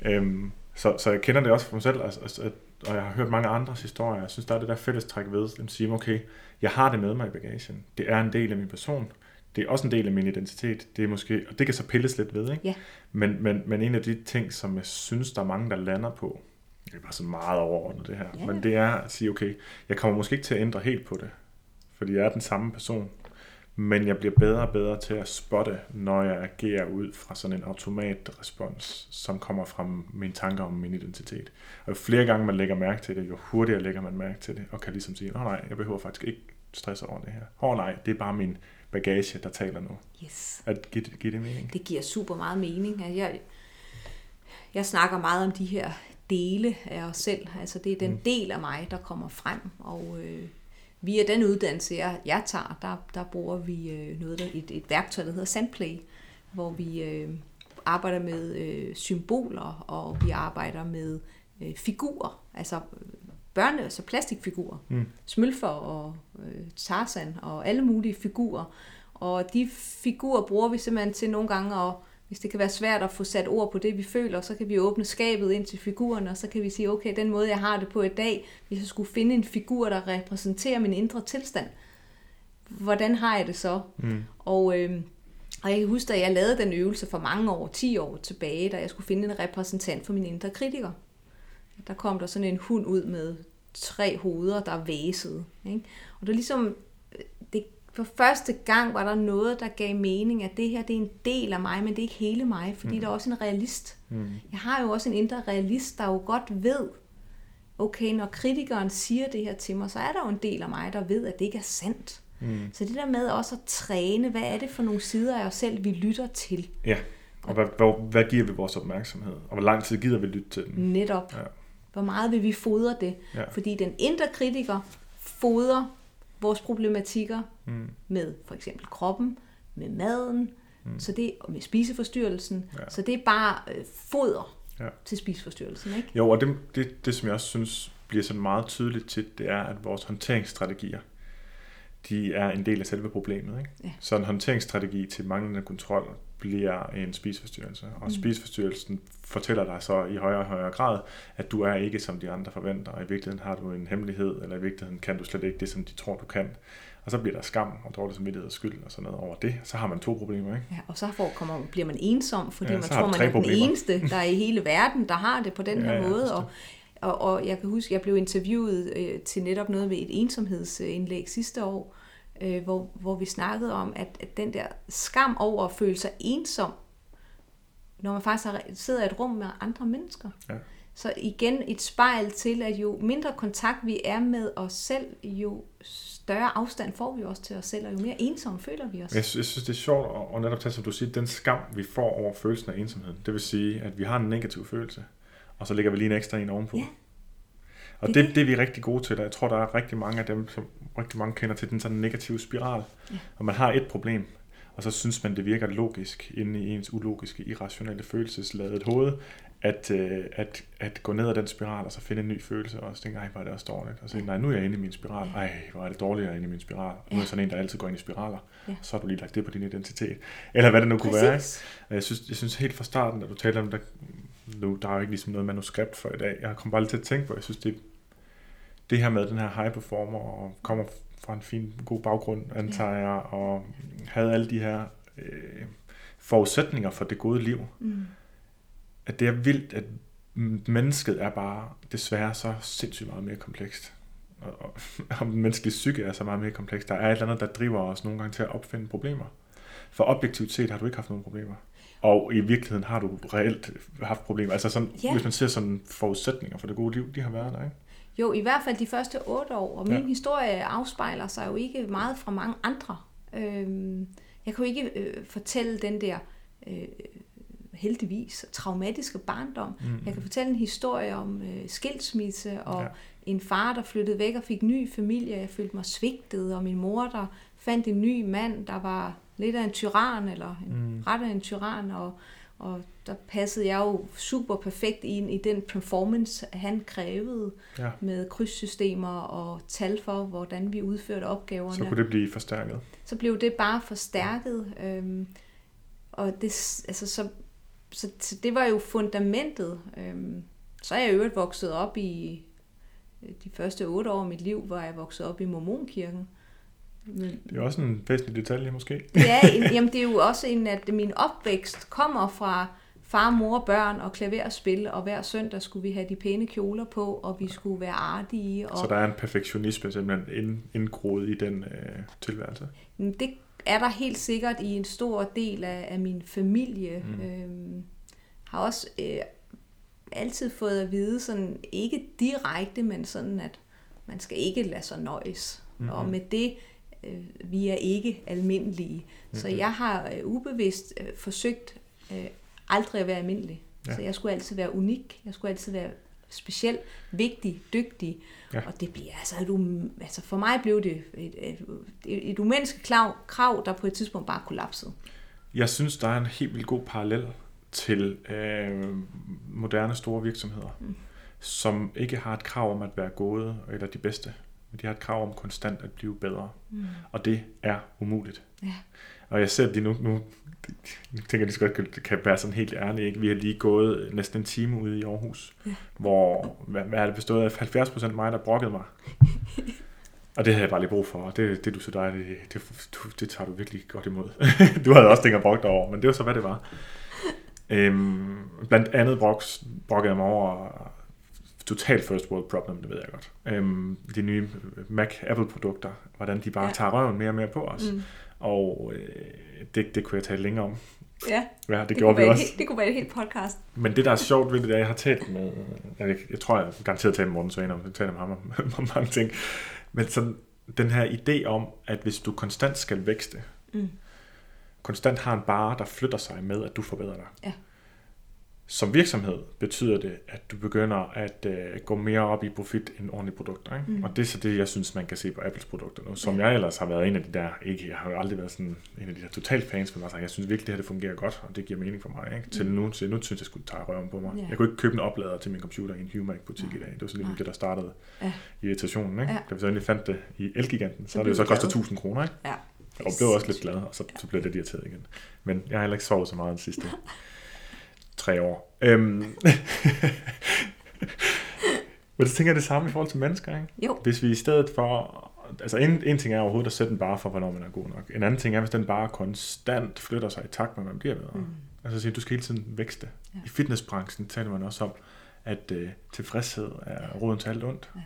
Øhm, så, så jeg kender det også for mig selv, altså, altså, og jeg har hørt mange andres historier. Jeg synes, der er det der fællestræk ved, at sige, okay, jeg har det med mig i bagagen. Det er en del af min person. Det er også en del af min identitet. Det er måske, og det kan så pilles lidt ved, ikke? Ja. Men, men, men en af de ting, som jeg synes, der er mange, der lander på, det er bare så meget overordnet det her, Ja. men det er at sige, okay, jeg kommer måske ikke til at ændre helt på det, fordi jeg er den samme person, men jeg bliver bedre og bedre til at spotte, når jeg agerer ud fra sådan en automatrespons, som kommer fra mine tanker om min identitet. Og jo flere gange man lægger mærke til det, jo hurtigere lægger man mærke til det, og kan ligesom sige, åh nej, jeg behøver faktisk ikke stresse over det her. Åh nej, det er bare min bagage, der taler nu. Yes. At give, det- give det mening. Det giver super meget mening. Jeg, jeg snakker meget om de her dele af os selv. Altså det er den mm. del af mig, der kommer frem. Og øh, via den uddannelse, jeg, jeg tager, der, der bruger vi øh, noget, der, et, et værktøj, der hedder Sandplay, hvor vi øh, arbejder med øh, symboler, og vi arbejder med øh, figurer, altså øh, børne, altså plastikfigurer, mm. smølfer og øh, Tarzan og alle mulige figurer. Og de figurer bruger vi simpelthen til nogle gange at hvis det kan være svært at få sat ord på det, vi føler, så kan vi åbne skabet ind til figurerne, og så kan vi sige, okay, den måde, jeg har det på i dag, hvis jeg skulle finde en figur, der repræsenterer min indre tilstand, hvordan har jeg det så? Mm. Og øh, Og jeg kan huske, at jeg lavede den øvelse for mange år, 10 år tilbage, da jeg skulle finde en repræsentant for min indre kritiker. Der kom der sådan en hund ud med tre hoveder, der væsede. Ikke? Og det var ligesom, for første gang var der noget, der gav mening, at det her det er en del af mig, men det er ikke hele mig, fordi mm. der er også en realist. Mm. Jeg har jo også en indre realist, der jo godt ved, okay, når kritikeren siger det her til mig, så er der jo en del af mig, der ved, at det ikke er sandt. Mm. Så det der med også at træne, hvad er det for nogle sider af os selv, vi lytter til? Ja, og hvad, hvad, hvad giver vi vores opmærksomhed? Og hvor lang tid gider vi lytte til den? Netop. Ja. Hvor meget vil vi fodre det? Ja. Fordi den indre kritiker fodrer vores problematikker mm. med for eksempel kroppen, med maden, mm. så det, og med spiseforstyrrelsen. Ja. Så det er bare øh, foder ja. til spiseforstyrrelsen. Ikke? Jo, og det, det, det, som jeg også synes bliver sådan meget tydeligt til, det er, at vores håndteringsstrategier, de er en del af selve problemet. Ikke? Ja. Så en håndteringsstrategi til manglende kontrol bliver en spiseforstyrrelse. Og mm. spiseforstyrrelsen fortæller dig så i højere og højere grad, at du er ikke som de andre forventer, og i virkeligheden har du en hemmelighed, eller i virkeligheden kan du slet ikke det, som de tror, du kan. Og så bliver der skam og dårlig samvittighed og skyld og sådan noget over det. Så har man to problemer, ikke? Ja, og så får, kommer, bliver man ensom, fordi ja, man tror, man er problemer. den eneste, der er i hele verden, der har det på den her ja, måde. Og, og, og jeg kan huske, jeg blev interviewet øh, til netop noget med et ensomhedsindlæg sidste år, øh, hvor, hvor vi snakkede om, at, at den der skam over at føle sig ensom, når man faktisk sidder i et rum med andre mennesker. Ja. Så igen et spejl til, at jo mindre kontakt vi er med os selv, jo større afstand får vi også til os selv, og jo mere ensomme føler vi os. Jeg, jeg synes, det er sjovt at netop tage, som du siger, den skam, vi får over følelsen af ensomhed. Det vil sige, at vi har en negativ følelse, og så lægger vi lige en ekstra en ovenpå. Ja. Og det, det, det er vi rigtig gode til, og jeg tror, der er rigtig mange af dem, som rigtig mange kender til den sådan negative spiral. Ja. Og man har et problem, og så synes man, det virker logisk inde i ens ulogiske, irrationelle følelsesladet hoved, at, øh, at, at gå ned ad den spiral, og så finde en ny følelse, og så tænke, ej, hvor er det også dårligt. Og så nej, nu er jeg inde i min spiral. Ej, hvor er det dårligt, at jeg er inde i min spiral. Og nu er jeg sådan en, der altid går ind i spiraler. Ja. Så har du lige lagt det på din identitet. Eller hvad det nu kunne Præcis. være. Ikke? Jeg synes, jeg synes helt fra starten, da du talte om, der, nu, der er jo ikke ligesom noget manuskript for i dag. Jeg kom bare lige til at tænke på, jeg synes, det, det her med den her high performer, og kommer fra en fin, god baggrund, antager jeg, og havde alle de her øh, forudsætninger for det gode liv. Mm. At det er vildt, at mennesket er bare desværre så sindssygt meget mere komplekst. Og, og, og menneskelig psyke er så meget mere komplekst. Der er et eller andet, der driver os nogle gange til at opfinde problemer. For objektivt set har du ikke haft nogen problemer. Og i virkeligheden har du reelt haft problemer. Altså sådan, yeah. hvis man ser sådan forudsætninger for det gode liv, de har været der, ikke? Jo, i hvert fald de første otte år, og min ja. historie afspejler sig jo ikke meget fra mange andre. Øhm, jeg kan jo ikke øh, fortælle den der øh, heldigvis traumatiske barndom. Mm. Jeg kan fortælle en historie om øh, skilsmisse og ja. en far, der flyttede væk og fik ny familie. Jeg følte mig svigtet, og min mor, der fandt en ny mand, der var lidt af en tyran, eller en, mm. ret af en tyran, og og der passede jeg jo super perfekt ind i den performance, han krævede ja. med krydssystemer og tal for, hvordan vi udførte opgaverne. Så kunne det blive forstærket? Så blev det bare forstærket. Øhm, og det, altså, så, så, så det var jo fundamentet. Øhm, så er jeg øvrigt vokset op i øh, de første otte år af mit liv, hvor jeg vokset op i Mormonkirken. Men, det er også en væsentlig detalje måske. ja, jamen det er jo også en, at min opvækst kommer fra far, mor, børn og klaverspil, og hver søndag skulle vi have de pæne kjoler på, og vi skulle være artige. Og... Så der er en perfektionisme simpelthen indgroet i den øh, tilværelse? Det er der helt sikkert i en stor del af, af min familie. Mm. Øhm, har også øh, altid fået at vide, sådan ikke direkte, men sådan, at man skal ikke lade sig nøjes. Mm-hmm. Og med det øh, vi er ikke almindelige. Mm-hmm. Så jeg har øh, ubevidst øh, forsøgt øh, aldrig at være almindelig. Ja. Så jeg skulle altid være unik, jeg skulle altid være speciel, vigtig, dygtig. Ja. Og det bliver altså, et, altså for mig blev det et, et, et, et umenneskeligt krav, krav, der på et tidspunkt bare kollapsede. Jeg synes, der er en helt vildt god parallel til øh, moderne store virksomheder, mm. som ikke har et krav om at være gode eller de bedste, men de har et krav om konstant at blive bedre. Mm. Og det er umuligt. Ja. Og jeg ser det nu, nu jeg tænker jeg, det godt kan være sådan helt ærligt. Ikke? Vi har lige gået næsten en time ude i Aarhus, ja. hvor hvad, hvad er det bestået af 70% mig, der brokkede mig. Og det havde jeg bare lige brug for, og det, det du så dig, det, det, du, det tager du virkelig godt imod. du havde også tænkt brugt over, men det var så, hvad det var. Øhm, blandt andet broks, brokkede jeg mig over totalt first world problem, det ved jeg godt. Øhm, de nye Mac Apple-produkter, hvordan de bare ja. tager røven mere og mere på os. Mm. Og øh, det, det kunne jeg tale længere om. Ja, ja det, det gjorde vi også. Helt, det kunne være et helt podcast. Men det, der er sjovt ved det, er, jeg har talt med, jeg, jeg tror, jeg garanteret talt med Morten Svane om, taler med ham om, om mange ting. Men sådan, den her idé om, at hvis du konstant skal vækste, mm. konstant har en bare, der flytter sig med, at du forbedrer dig. Ja som virksomhed betyder det, at du begynder at uh, gå mere op i profit end ordentlige produkter. Ikke? Mm. Og det er så det, jeg synes, man kan se på Apples produkter nu. Som ja. jeg ellers har været en af de der, ikke, jeg har jo aldrig været sådan en af de der totalt fans, men altså, jeg synes virkelig, det her det fungerer godt, og det giver mening for mig. Ikke? Til mm. nu, til nu synes jeg skulle tage røven på mig. Yeah. Jeg kunne ikke købe en oplader til min computer i en Humac-butik ja. i dag. Det var sådan lidt det, der startede ja. irritationen. Ikke? Ja. Da vi så endelig fandt det i Elgiganten, så, så det jo så kostet 1000 kroner. Ikke? Ja. Og blev også lidt glad, og så, så blev det irriteret igen. Men jeg har heller ikke sovet så meget den sidste tre år. Øhm. Men så tænker jeg det samme i forhold til mennesker, ikke? Jo. Hvis vi i stedet for... Altså en, en ting er overhovedet at sætte den bare for, hvornår man er god nok. En anden ting er, hvis den bare konstant flytter sig i takt med, at man bliver bedre. Mm. Altså sige, du skal hele tiden vækste. Ja. I fitnessbranchen taler man også om, at øh, tilfredshed er roden til alt ondt. Ja.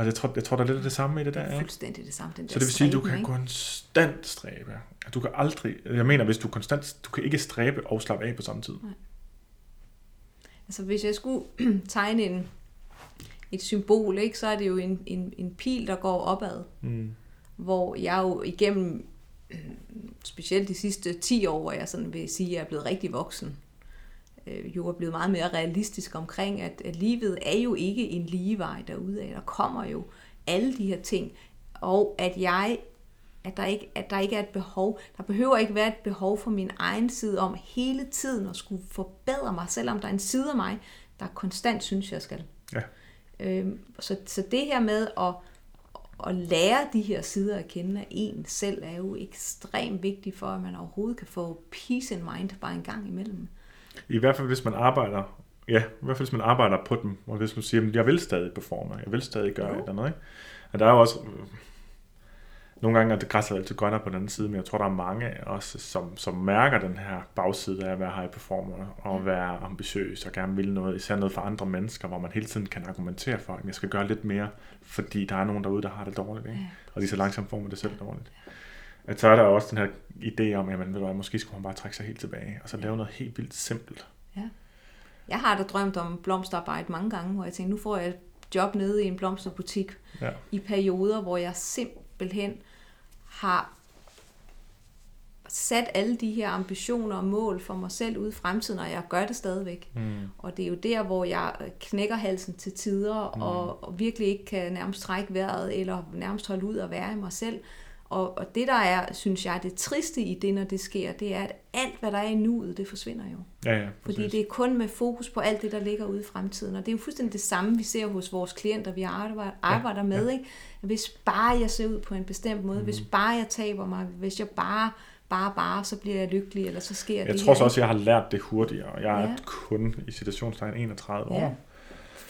Og jeg tror, jeg tror, der er lidt af det samme i det der. Ikke? Fuldstændig det samme. Den så det vil sige, at du kan ikke? konstant stræbe. Du kan aldrig, jeg mener, hvis du konstant, du kan ikke stræbe og slappe af på samme tid. Nej. Altså hvis jeg skulle tegne en, et symbol, ikke, så er det jo en, en, en pil, der går opad. Mm. Hvor jeg jo igennem, specielt de sidste 10 år, hvor jeg sådan vil sige, at jeg er blevet rigtig voksen, øh, jo er blevet meget mere realistisk omkring, at, at livet er jo ikke en ligevej derude af. Der kommer jo alle de her ting, og at jeg at der, ikke, at der ikke er et behov. Der behøver ikke være et behov for min egen side om hele tiden at skulle forbedre mig, selvom der er en side af mig, der konstant synes, jeg skal. Ja. Øhm, så, så det her med at, at lære de her sider at kende af en selv, er jo ekstremt vigtigt for, at man overhovedet kan få peace in mind bare en gang imellem. I hvert fald, hvis man arbejder ja, i hvert fald hvis man arbejder på dem, og hvis man siger, at jeg vil stadig performe, jeg vil stadig gøre jo. et eller andet, ikke? Og der er jo også, nogle gange er det græsset altid grønnere på den anden side, men jeg tror, der er mange også, som, som mærker den her bagside af at være high performer, og være ambitiøs og gerne vil noget, især noget for andre mennesker, hvor man hele tiden kan argumentere for, at jeg skal gøre lidt mere, fordi der er nogen derude, der har det dårligt, ikke? og de så langsomt får man det selv dårligt at så er der også den her idé om, at man, ved du, måske skulle man bare trække sig helt tilbage, og så lave noget helt vildt simpelt. Ja. Jeg har da drømt om blomsterarbejde mange gange, hvor jeg tænkte, nu får jeg et job nede i en blomsterbutik ja. i perioder, hvor jeg simpelthen har sat alle de her ambitioner og mål for mig selv ude i fremtiden, og jeg gør det stadigvæk. Mm. Og det er jo der, hvor jeg knækker halsen til tider, mm. og, og virkelig ikke kan nærmest trække vejret, eller nærmest holde ud og være i mig selv. Og, og det, der er, synes jeg, det triste i det, når det sker, det er, at alt, hvad der er i nuet, det forsvinder jo. Ja, ja, Fordi det er kun med fokus på alt det, der ligger ude i fremtiden. Og det er jo fuldstændig det samme, vi ser hos vores klienter, vi arbejder, arbejder ja, med. Ja. Ikke? Hvis bare jeg ser ud på en bestemt måde, mm. hvis bare jeg taber mig, hvis jeg bare bare, bare, så bliver jeg lykkelig, eller så sker jeg det Jeg tror så også, jeg har lært det hurtigere. Jeg er ja. kun i situationstegn 31 år. Ja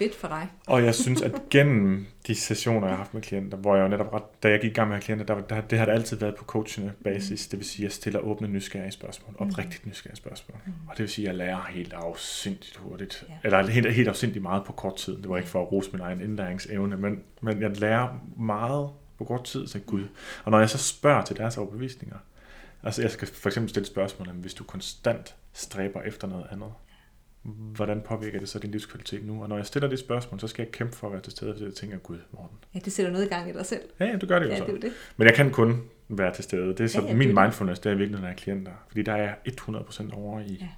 fedt for dig. og jeg synes, at gennem de sessioner, jeg har haft med klienter, hvor jeg jo netop ret, da jeg gik i gang med at klienter, der, der, det har det altid været på coachende basis. Mm. Det vil sige, at jeg stiller åbne nysgerrige spørgsmål, mm. oprigtigt nysgerrige spørgsmål. Mm. Og det vil sige, at jeg lærer helt afsindigt hurtigt. Ja. Eller helt, helt afsindigt meget på kort tid. Det var ikke for at rose min egen indlæringsevne, men, men jeg lærer meget på kort tid, så Gud. Og når jeg så spørger til deres overbevisninger, altså jeg skal for eksempel stille spørgsmål, hvis du konstant stræber efter noget andet, hvordan påvirker det så din livskvalitet nu? Og når jeg stiller det spørgsmål, så skal jeg kæmpe for at være til stede, fordi jeg tænker, gud, Morten. Ja, det sætter noget i gang i dig selv. Ja, ja du gør det jo ja, så. Det er det. Men jeg kan kun være til stede. Det er så ja, ja, min det mindfulness, det er virkelig, når jeg er klienter. Fordi der er jeg 100% over i ja.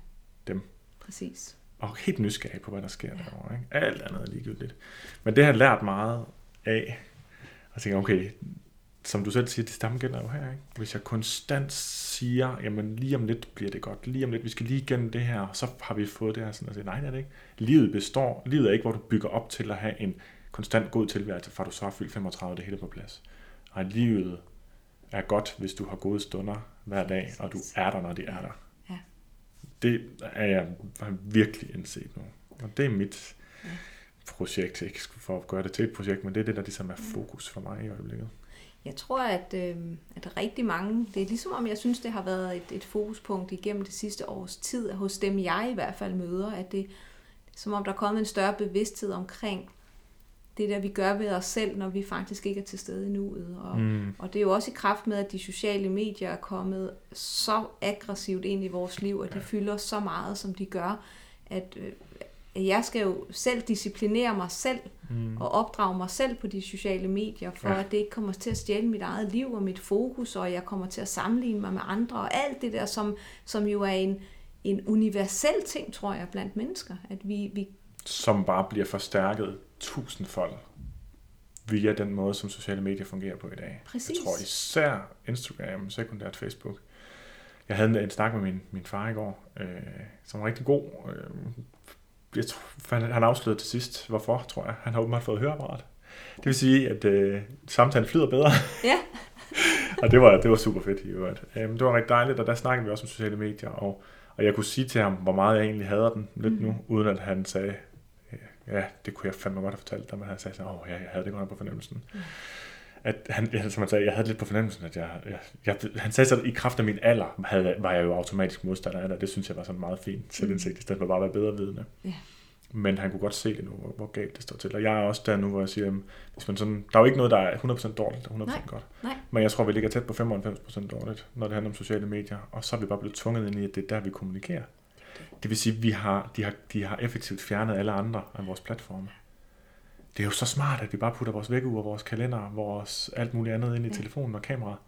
dem. Præcis. Og helt nysgerrig på, hvad der sker ja. derovre. Ikke? Alt andet er ligegyldigt. Men det har jeg lært meget af. Og tænker, okay, som du selv siger, det samme gælder jo her. Ikke? Hvis jeg konstant siger, jamen lige om lidt bliver det godt, lige om lidt, vi skal lige igennem det her, så har vi fået det her sådan, og siger, nej, det er det ikke. Livet består, livet er ikke, hvor du bygger op til at have en konstant god tilværelse, fra du så har fyldt 35, det hele på plads. Og livet er godt, hvis du har gode stunder hver dag, og du er der, når de er der. Ja. Det er jeg virkelig indset nu. Og det er mit, ja. projekt, ikke for at gøre det til et projekt, men det er det, der ligesom er fokus for mig i øjeblikket. Jeg tror, at, øh, at rigtig mange, det er ligesom om, jeg synes, det har været et, et fokuspunkt igennem det sidste års tid, hos dem jeg i hvert fald møder, at det som om der er kommet en større bevidsthed omkring det der, vi gør ved os selv, når vi faktisk ikke er til stede i nuet. Og, mm. og det er jo også i kraft med, at de sociale medier er kommet så aggressivt ind i vores liv, og de fylder så meget, som de gør, at øh, jeg skal jo selv disciplinere mig selv mm. og opdrage mig selv på de sociale medier, for ja. at det ikke kommer til at stjæle mit eget liv og mit fokus, og jeg kommer til at sammenligne mig med andre, og alt det der, som, som jo er en, en universel ting, tror jeg, blandt mennesker. At vi, vi som bare bliver forstærket tusindfold via den måde, som sociale medier fungerer på i dag. Præcis. Jeg tror især Instagram, sekundært Facebook. Jeg havde en, en snak med min, min far i går, øh, som var rigtig god. Øh, jeg tror, han afslørede til sidst, hvorfor, tror jeg. Han har åbenbart fået høreapparat. Det vil sige, at øh, samtalen flyder bedre. Ja. og det var, det var super fedt i øvrigt. Øh, det var rigtig dejligt, og der snakkede vi også om sociale medier, og, og jeg kunne sige til ham, hvor meget jeg egentlig hader den lidt mm. nu, uden at han sagde, ja, det kunne jeg fandme godt have fortalt dig, men han sagde sådan, åh ja, jeg havde det godt på fornemmelsen. Mm. At han, som han sagde, jeg havde lidt på fornemmelsen, at jeg, jeg, jeg han sagde så, at i kraft af min alder, havde, var jeg jo automatisk modstander af det, og det synes jeg var sådan meget fint selvindsigt, mm. i stedet for bare at være bedre vidne. Yeah. Men han kunne godt se det nu, hvor, hvor galt det står til. Og jeg er også der nu, hvor jeg siger, hvis man sådan, der er jo ikke noget, der er 100% dårligt og 100% nej, godt. Nej. Men jeg tror, vi ligger tæt på 95% dårligt, når det handler om sociale medier. Og så er vi bare blevet tvunget ind i, at det er der, vi kommunikerer. Det vil sige, at vi har, de, har, de har effektivt fjernet alle andre af vores platforme. Det er jo så smart, at vi bare putter vores vækkeur, vores kalender, vores alt muligt andet ind i ja. telefonen og kameraet.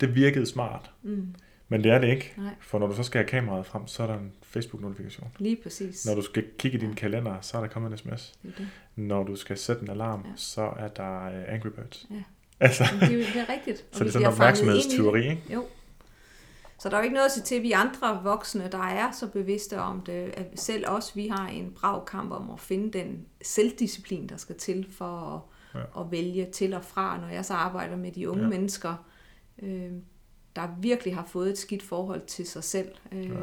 Det virkede smart. Mm. Men det er det ikke. Nej. For når du så skal have kameraet frem, så er der en Facebook-notifikation. Lige præcis. Når du skal kigge i din ja. kalender, så er der kommet en sms. Det det. Når du skal sætte en alarm, ja. så er der uh, Angry Birds. Ja. Altså, det, er, det er rigtigt. Og så det er sådan en opmærksomhedstyveri, ikke? Jo, så der er jo ikke noget at sige til, at vi andre voksne, der er så bevidste om det, at selv os, vi har en brav kamp om at finde den selvdisciplin, der skal til for at, ja. at vælge til og fra, når jeg så arbejder med de unge ja. mennesker, øh, der virkelig har fået et skidt forhold til sig selv, øh, ja.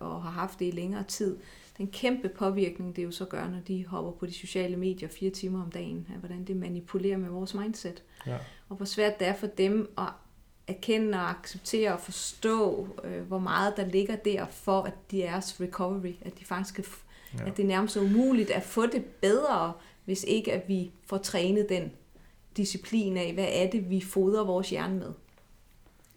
og har haft det i længere tid. Den kæmpe påvirkning, det jo så gør, når de hopper på de sociale medier fire timer om dagen, af hvordan det manipulerer med vores mindset. Ja. Og hvor svært det er for dem at erkende og acceptere og forstå, øh, hvor meget der ligger der for at deres recovery, at de faktisk kan, ja. at det er nærmest umuligt at få det bedre, hvis ikke at vi får trænet den disciplin af, hvad er det, vi fodrer vores hjerne med.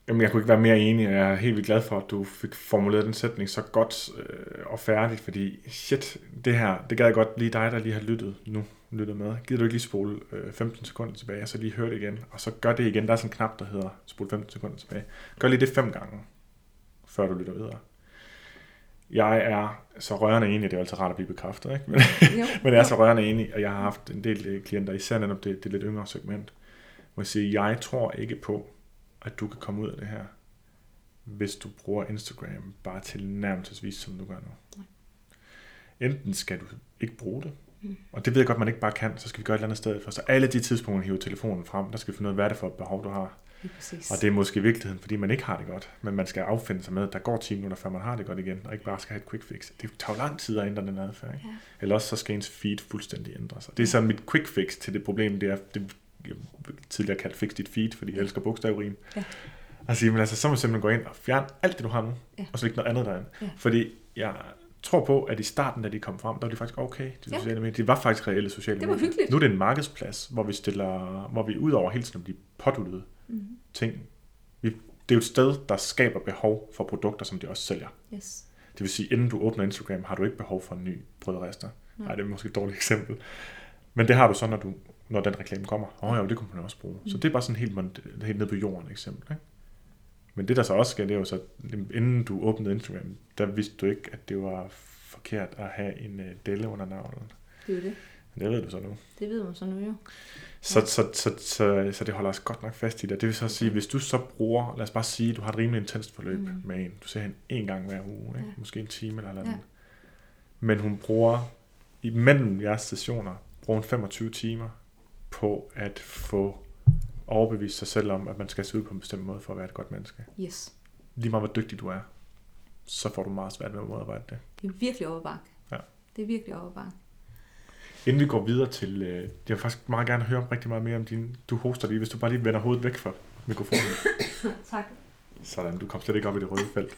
Jamen, jeg kunne ikke være mere enig, og jeg er helt vildt glad for, at du fik formuleret den sætning så godt øh, og færdigt, fordi shit, det her, det gad jeg godt lige dig, der lige har lyttet nu lytter med, gider du ikke lige spole øh, 15 sekunder tilbage, og så lige høre det igen, og så gør det igen. Der er sådan en knap, der hedder spole 15 sekunder tilbage. Gør lige det fem gange, før du lytter videre. Jeg er så rørende enig, det er altid rart at blive bekræftet, ikke? Men, jo. men jeg er så rørende enig, og jeg har haft en del øh, klienter, især netop det, det lidt yngre segment, hvor jeg siger, jeg tror ikke på, at du kan komme ud af det her, hvis du bruger Instagram bare til nærmelsesvis, som du gør nu. Enten skal du ikke bruge det, Mm. Og det ved jeg godt, man ikke bare kan, så skal vi gøre et eller andet sted for. Så alle de tidspunkter, hiver telefonen frem, der skal vi finde ud af, hvad er det for et behov, du har. Og det er måske i virkeligheden, fordi man ikke har det godt, men man skal affinde sig med, at der går 10 minutter, før man har det godt igen, og ikke bare skal have et quick fix. Det tager lang tid at ændre den adfærd. Ikke? Ja. Eller også så skal ens feed fuldstændig ændres. Og det er så mit quick fix til det problem, det er, det jeg tidligere kaldt fix dit feed, fordi jeg elsker bogstavrim. Ja. Og sige, men altså, så må du simpelthen gå ind og fjerne alt det, du har nu, ja. og så lægge noget andet derinde. Ja. Fordi jeg tror på, at i starten, da de kom frem, der var de faktisk okay, de ja. sociale medier. Det var faktisk reelle sociale medier. Det var hyggeligt. Nu er det en markedsplads, hvor vi stiller, hvor vi ud over hele tiden bliver påduttet mm-hmm. ting. Vi, det er jo et sted, der skaber behov for produkter, som de også sælger. Yes. Det vil sige, inden du åbner Instagram, har du ikke behov for en ny brødrester. Nej, Nej det er måske et dårligt eksempel. Men det har du så, når, du, når den reklame kommer. Åh oh, ja, det kunne man også bruge. Mm. Så det er bare sådan helt, helt ned på jorden eksempel. Ikke? Men det, der så også sker, det er jo så, inden du åbnede Instagram, der vidste du ikke, at det var forkert at have en uh, delle under navlen. Det er det. Men det ved du så nu. Det ved man så nu jo. Så, ja. så, så, så, så det holder os godt nok fast i det. Det vil så sige, hvis du så bruger, lad os bare sige, du har et rimelig intenst forløb mm. med en. Du ser hende en gang hver uge, ikke? Ja. måske en time eller noget. Ja. Men hun bruger, imellem jeres sessioner, bruger hun 25 timer på at få overbevise sig selv om, at man skal se ud på en bestemt måde for at være et godt menneske. Yes. Lige meget hvor dygtig du er, så får du meget svært ved at modarbejde det. Det er virkelig overbakke. Ja. Det er virkelig overbakke. Inden vi går videre til... Øh, jeg vil faktisk meget gerne høre rigtig meget mere om din... Du hoster lige, hvis du bare lige vender hovedet væk fra mikrofonen. Tak. Sådan, du kom slet ikke op i det røde felt.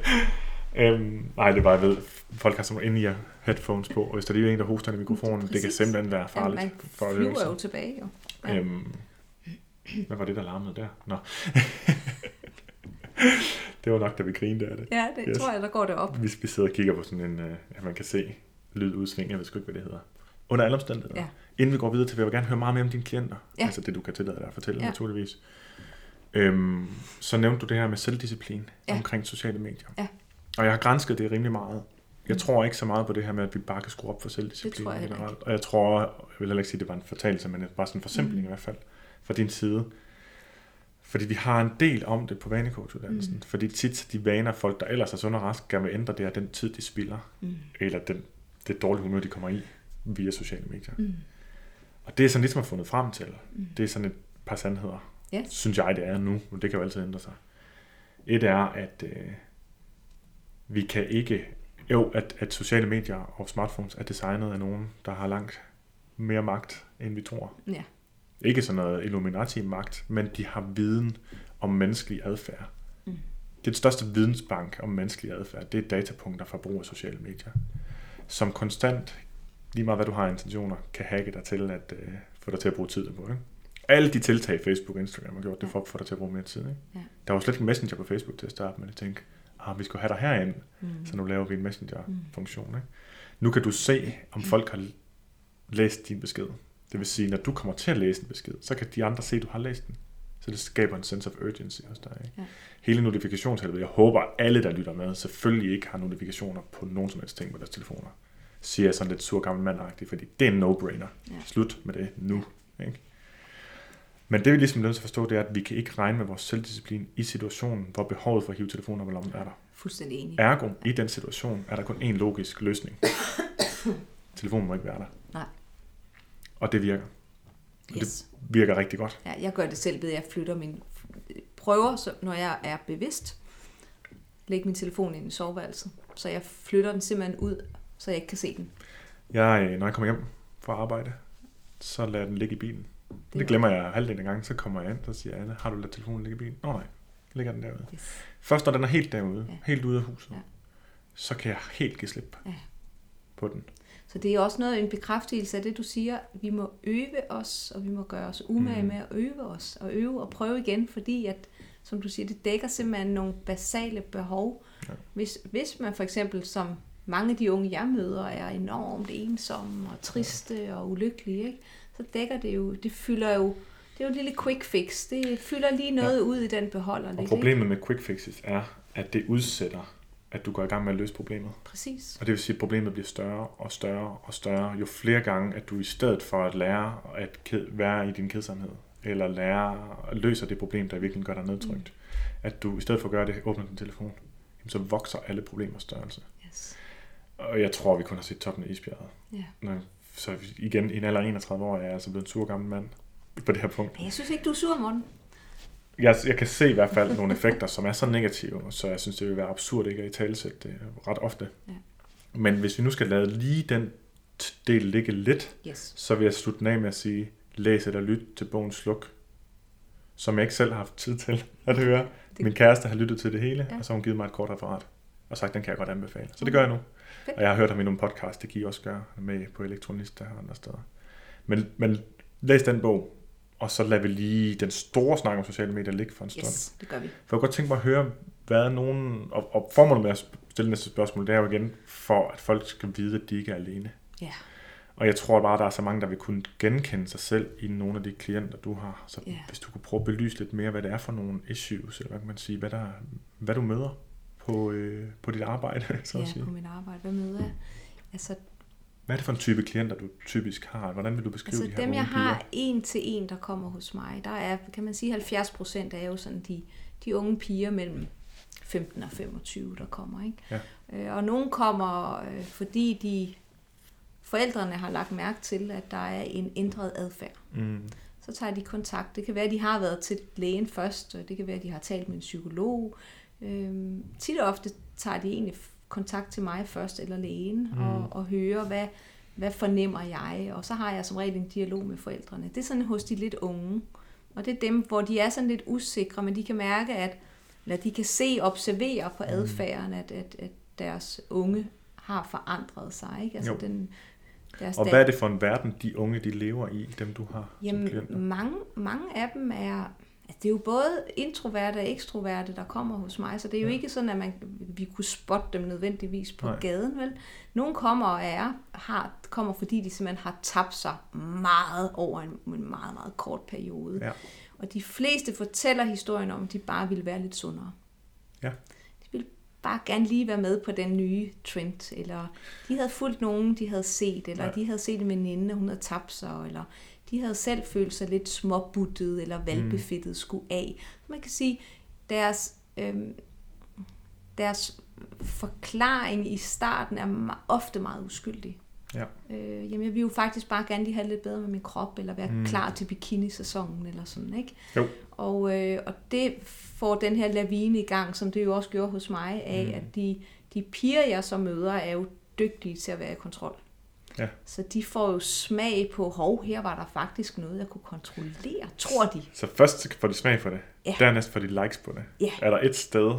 øhm, nej, det er bare, jeg ved, folk har som inde i headphones på, og hvis der lige er en, der hoster i mikrofonen, det kan Præcis. simpelthen være farligt for man flyver jo tilbage, jo. Ja. Øhm, hvad var det, der larmede der? Nå. det var nok, da vi grinede af det. Ja, det Yes. tror jeg, der går det op. Hvis vi sidder og kigger på sådan en, øh, at man kan se lydudsving, jeg ved sgu ikke, hvad det hedder. Under alle omstændigheder. Ja. Inden vi går videre til, vil jeg gerne høre meget mere om dine klienter. Ja. Altså det, du kan tillade dig at fortælle, ja. Naturligvis. Øhm, så nævnte du det her med selvdisciplin ja. Omkring sociale medier. Ja. Og jeg har grænsket det rimelig meget. Jeg tror ikke så meget på det her med, at vi bare kan skrue op for selvdisciplin generelt. Og jeg tror, jeg vil heller ikke sige, at det var en fortalelse, men det var sådan en forsimpling mm. Mm. i hvert fald fra din side. Fordi vi har en del om det på vanecoachuddannelsen. Mm. Fordi tit de vaner, folk der ellers er sunde og raske, gerne vil ændre, det er den tid, de spilder. Mm. Eller den, det dårlige humør, de kommer i via sociale medier. Mm. Og det er sådan ligesom at fundet frem til. Mm. Det er sådan et par sandheder. Ja. Synes jeg, det er nu, men det kan jo altid ændre sig. Et er, at øh, vi kan ikke... Jo, at, at sociale medier og smartphones er designet af nogen, der har langt mere magt, end vi tror. Ja. Ikke sådan noget Illuminati-magt, men de har viden om menneskelig adfærd. Mm. Det er den største vidensbank om menneskelig adfærd. Det er datapunkter fra brug af sociale medier, som konstant, lige meget hvad du har intentioner, kan hacke dig til at øh, få dig til at bruge tid på. Ikke? Alle de tiltag, Facebook og Instagram har gjort, det for at få dig til at bruge mere tid. Ikke? Ja. Der var slet ikke Messenger på Facebook til at starte med. Jeg tænkte, ah, vi skal have dig herind, Mm. så nu laver vi en Messenger-funktion. Ikke? Nu kan du se, om folk har læst din besked. Det vil sige, når du kommer til at læse en besked, så kan de andre se, at du har læst den. Så det skaber en sense of urgency hos dig. Ikke? Ja. Hele notifikationshelvede. Jeg håber, at alle, der lytter med, selvfølgelig ikke har notifikationer på nogen som helst ting på deres telefoner. Siger jeg sådan lidt sur gammel mand fordi det er en no-brainer. Ja. Slut med det nu. Ikke? Men det vi ligesom nødt til at forstå, det er, at vi kan ikke regne med vores selvdisciplin i situationen, hvor behovet for at hive telefonen op i lommen er der. Fuldstændig enig. Ergo, i den situation, er der kun én logisk løsning. Telefonen må ikke være der. Nej. Og det virker. Og Yes. det virker rigtig godt. Ja, jeg gør det selv ved, at jeg flytter min prøver, så når jeg er bevidst, lægge min telefon ind i soveværelset. Så jeg flytter den simpelthen ud, så jeg ikke kan se den. Jeg, øh, når jeg kommer hjem fra arbejde, så lader den ligge i bilen. Det, det er- glemmer jeg halvdelen af gangen, så kommer jeg ind, så siger Anne, har du ladet telefonen ligge i bilen? Nå nej, ligger den derude. Yes. Først når den er helt derude, Ja. helt ude af huset, Ja. så kan jeg helt give slip Ja. på den. Så det er også noget en bekræftelse af det, du siger. Vi må øve os, og vi må gøre os umage Mhm. med at øve os, og øve og prøve igen, fordi at, som du siger, det dækker simpelthen nogle basale behov. Ja. Hvis, hvis man for eksempel, som mange af de unge, jeg møder, er enormt ensomme og triste og ulykkelige, ikke? så dækker det jo, det fylder jo, det er jo et lille quick fix. Det fylder lige noget ja. ud i den beholder. Og lidt, problemet med quick fixes er, at det udsætter, at du går i gang med at løse problemet. Præcis. Og det vil sige, at problemet bliver større og større og større, jo flere gange, at du i stedet for at lære at være i din kedsomhed, eller lære at løse det problem, der virkelig gør dig nedtrykt, mm. at du i stedet for at gøre det, åbner din telefon, jamen, så vokser alle problemers størrelse. Yes. Og jeg tror, vi kun har set toppen af isbjerget. Ja. Når, så igen, i en alder af 31 år, er jeg altså blevet en sur gammel mand på det her punkt. Men jeg synes ikke, du er sur, Morten. Jeg, jeg kan se i hvert fald nogle effekter, som er så negative, så jeg synes, det vil være absurd ikke at i talesætte det ret ofte. Ja. Men hvis vi nu skal lade lige den del ligge lidt, Yes. så vil jeg slutte af med at sige, læs eller lyt til bogen Sluk, som jeg ikke selv har haft tid til at høre. Det- Min kæreste har lyttet til det hele, Ja. og så har hun givet mig et kort referat, og sagt, den kan jeg godt anbefale. Så det gør jeg nu. Fedt. Og jeg har hørt ham i nogle podcast, det kan I også gøre med på Elektronista og andre steder. Men, men læs den bog, og så lader vi lige den store snak om sociale medier ligge for en stund. Yes, det gør vi. For jeg kunne godt tænke mig at høre, hvad nogen... Og, og formålet med at stille næste spørgsmål, det er jo igen for, at folk skal vide, at de ikke er alene. Ja. Og jeg tror bare, at der er så mange, der vil kunne genkende sig selv i nogle af de klienter, du har. Så Ja. hvis du kunne prøve at belyse lidt mere, hvad det er for nogle issues, eller hvad kan man sige, hvad, der, hvad du møder på, øh, på dit arbejde, så at ja, sige. på min arbejde. Hvad møder jeg? Altså, Hvad er det for en type klienter, du typisk har? Hvordan vil du beskrive altså de her dem, jeg piger? har en til en, der kommer hos mig, der er, kan man sige, 70 procent er jo sådan de, de unge piger mellem 15 og 25, der kommer. Ikke? Ja. Øh, og nogle kommer, øh, fordi de forældrene har lagt mærke til, at der er en ændret adfærd. Mm. Så tager de kontakt. Det kan være, at de har været til lægen først, og det kan være, at de har talt med en psykolog. Øhm, tit og ofte tager de egentlig kontakt til mig først, eller lægen, mm. og, og hører, hvad, hvad fornemmer jeg? Og så har jeg som regel en dialog med forældrene. Det er sådan hos de lidt unge. Og det er dem, hvor de er sådan lidt usikre, men de kan mærke, at eller de kan se og observere på adfærden, at, at, at deres unge har forandret sig. Ikke? Altså Jo. den, deres Og hvad er det for en verden, de unge de lever i, dem du har som Jamen, klienter? mange, mange af dem er... Det er jo både introverte og ekstroverte, der kommer hos mig, så det er jo Ja. ikke sådan, at man, vi kunne spotte dem nødvendigvis på Nej. Gaden, vel? Nogle kommer og er, har, kommer, fordi de simpelthen har tabt sig meget over en, en meget, meget kort periode. Ja. Og de fleste fortæller historien om, at de bare ville være lidt sundere. Ja. De ville bare gerne lige være med på den nye trend, eller de havde fulgt nogen, de havde set, eller Ja. de havde set en veninde, hun havde tabt sig, eller de havde selv følt sig lidt småbuttet eller valgbefittet skulle af. Man kan sige, deres, øhm, deres forklaring i starten er ofte meget uskyldig. Ja. Øh, jamen, jeg vil jo faktisk bare gerne lige have lidt bedre med min krop, eller være Mm. mm. klar til bikini-sæsonen, eller sådan, ikke? Jo. Og, øh, og det får den her lavine i gang, som det jo også gjorde hos mig, af Mm. mm. at de, de piger, jeg så møder, er jo dygtige til at være i kontrol. Ja. Så de får jo smag på, hov, her var der faktisk noget, jeg kunne kontrollere, tror de. Så først får de smag for det, Ja. dernæst får de likes på det. Ja. Er der et sted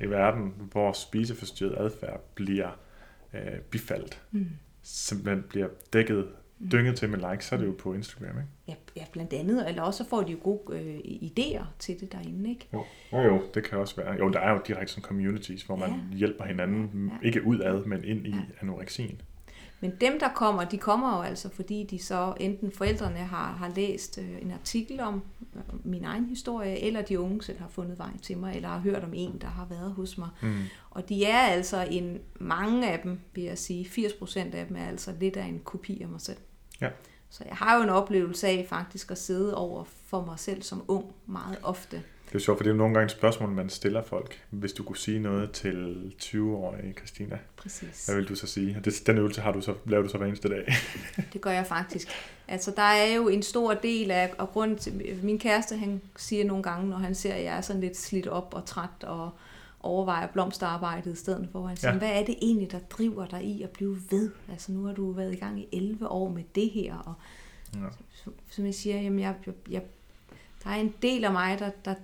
i verden, hvor spiseforstyrret adfærd bliver øh, bifaldt, Mm. simpelthen bliver dækket, dynget til med likes, så er det jo på Instagram, ikke? Ja, ja, blandt andet, eller også så får de jo gode øh, idéer til det derinde, ikke? Jo. jo, jo, det kan også være. Jo, der er jo direkte sådan communities, hvor man Ja. hjælper hinanden, Ja. ikke udad, men ind i Ja. anoreksien. Men dem, der kommer, de kommer jo altså, fordi de så enten forældrene har, har læst øh, en artikel om øh, min egen historie, eller de unge selv har fundet vej til mig, eller har hørt om en, der har været hos mig. Mm. Og de er altså en, mange af dem, vil jeg sige, 80% af dem er altså lidt af en kopi af mig selv. Ja. Så jeg har jo en oplevelse af faktisk at sidde over for mig selv som ung meget ofte. Det er sjovt, for det er jo nogle gange et spørgsmål, man stiller folk. Hvis du kunne sige noget til 20-årige Christina, Præcis. hvad vil du så sige? Og det, den øvelse har du så, laver du så hver eneste dag. Det gør jeg faktisk. Altså, der er jo en stor del af, og grund til, min kæreste, han siger nogle gange, når han ser, at jeg er sådan lidt slidt op og træt, og overvejer blomsterarbejdet i stedet for, han siger, ja. hvad er det egentlig, der driver dig i at blive ved? Altså, nu har du været i gang i 11 år med det her, og Ja. som, som jeg siger, jamen jeg, jeg, jeg, der er en del af mig, der, der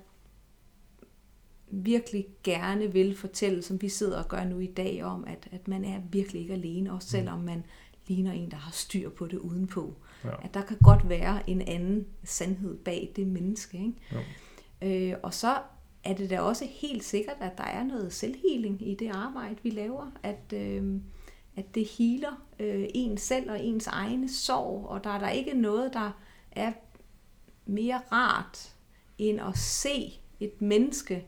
virkelig gerne vil fortælle, som vi sidder og gør nu i dag, om at, at man er virkelig ikke alene, også selvom man ligner en, der har styr på det udenpå. Ja. At der kan godt være en anden sandhed bag det menneske. Ikke? Jo. Øh, og så er det da også helt sikkert, at der er noget selvhealing i det arbejde, vi laver. At, øh, at det healer øh, en selv og ens egne sorg, og der er der ikke noget, der er mere rart, end at se et menneske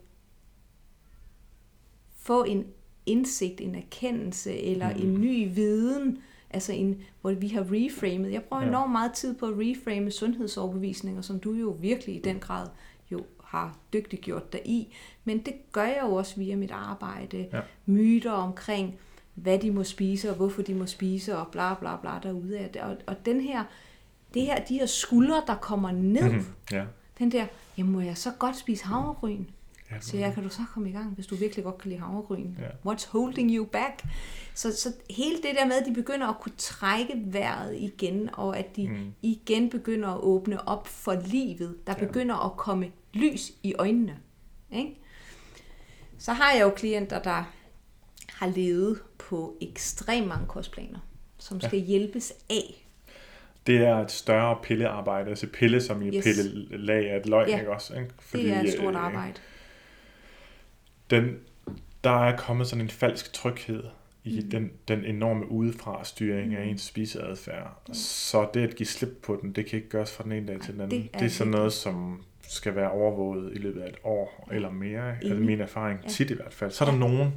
få en indsigt, en erkendelse eller mm. en ny viden, altså en, hvor vi har reframet. Jeg bruger Ja. enormt meget tid på at reframe sundhedsoverbevisninger, som du jo virkelig i den grad jo har dygtiggjort dig i. Men det gør jeg jo også via mit arbejde. Ja. Myter omkring, hvad de må spise, og hvorfor de må spise, og bla bla bla derude af det. Og, og den her, det her, de her skuldre, der kommer ned, Mhm. Ja. den der, jamen må jeg så godt spise havregryn? Ja. Så jeg, kan du så komme i gang, hvis du virkelig godt kan lide havregryn? Ja. What's holding you back? Så, så hele det der med, at de begynder at kunne trække vejret igen, og at de Mm. igen begynder at åbne op for livet. Der Ja. begynder at komme lys i øjnene. Ikke? Så har jeg jo klienter, der har levet på ekstremt mange kostplaner, som Ja. skal hjælpes af. Det er et større pillearbejde, altså pille som i Yes. pille lag af et løgn, Ja. ikke også? Ikke? Det er et stort øh, arbejde. Den, der er kommet sådan en falsk tryghed i Mm. den, den enorme udefra styring af Mm. ens spiseadfærd. Så det at give slip på den, det kan ikke gøres fra den ene dag til den anden. det Det er er, sådan noget, som skal være overvåget i løbet af et år eller mere. ikke? Altså min erfaring, Ja. tit i hvert fald. Så er der nogen,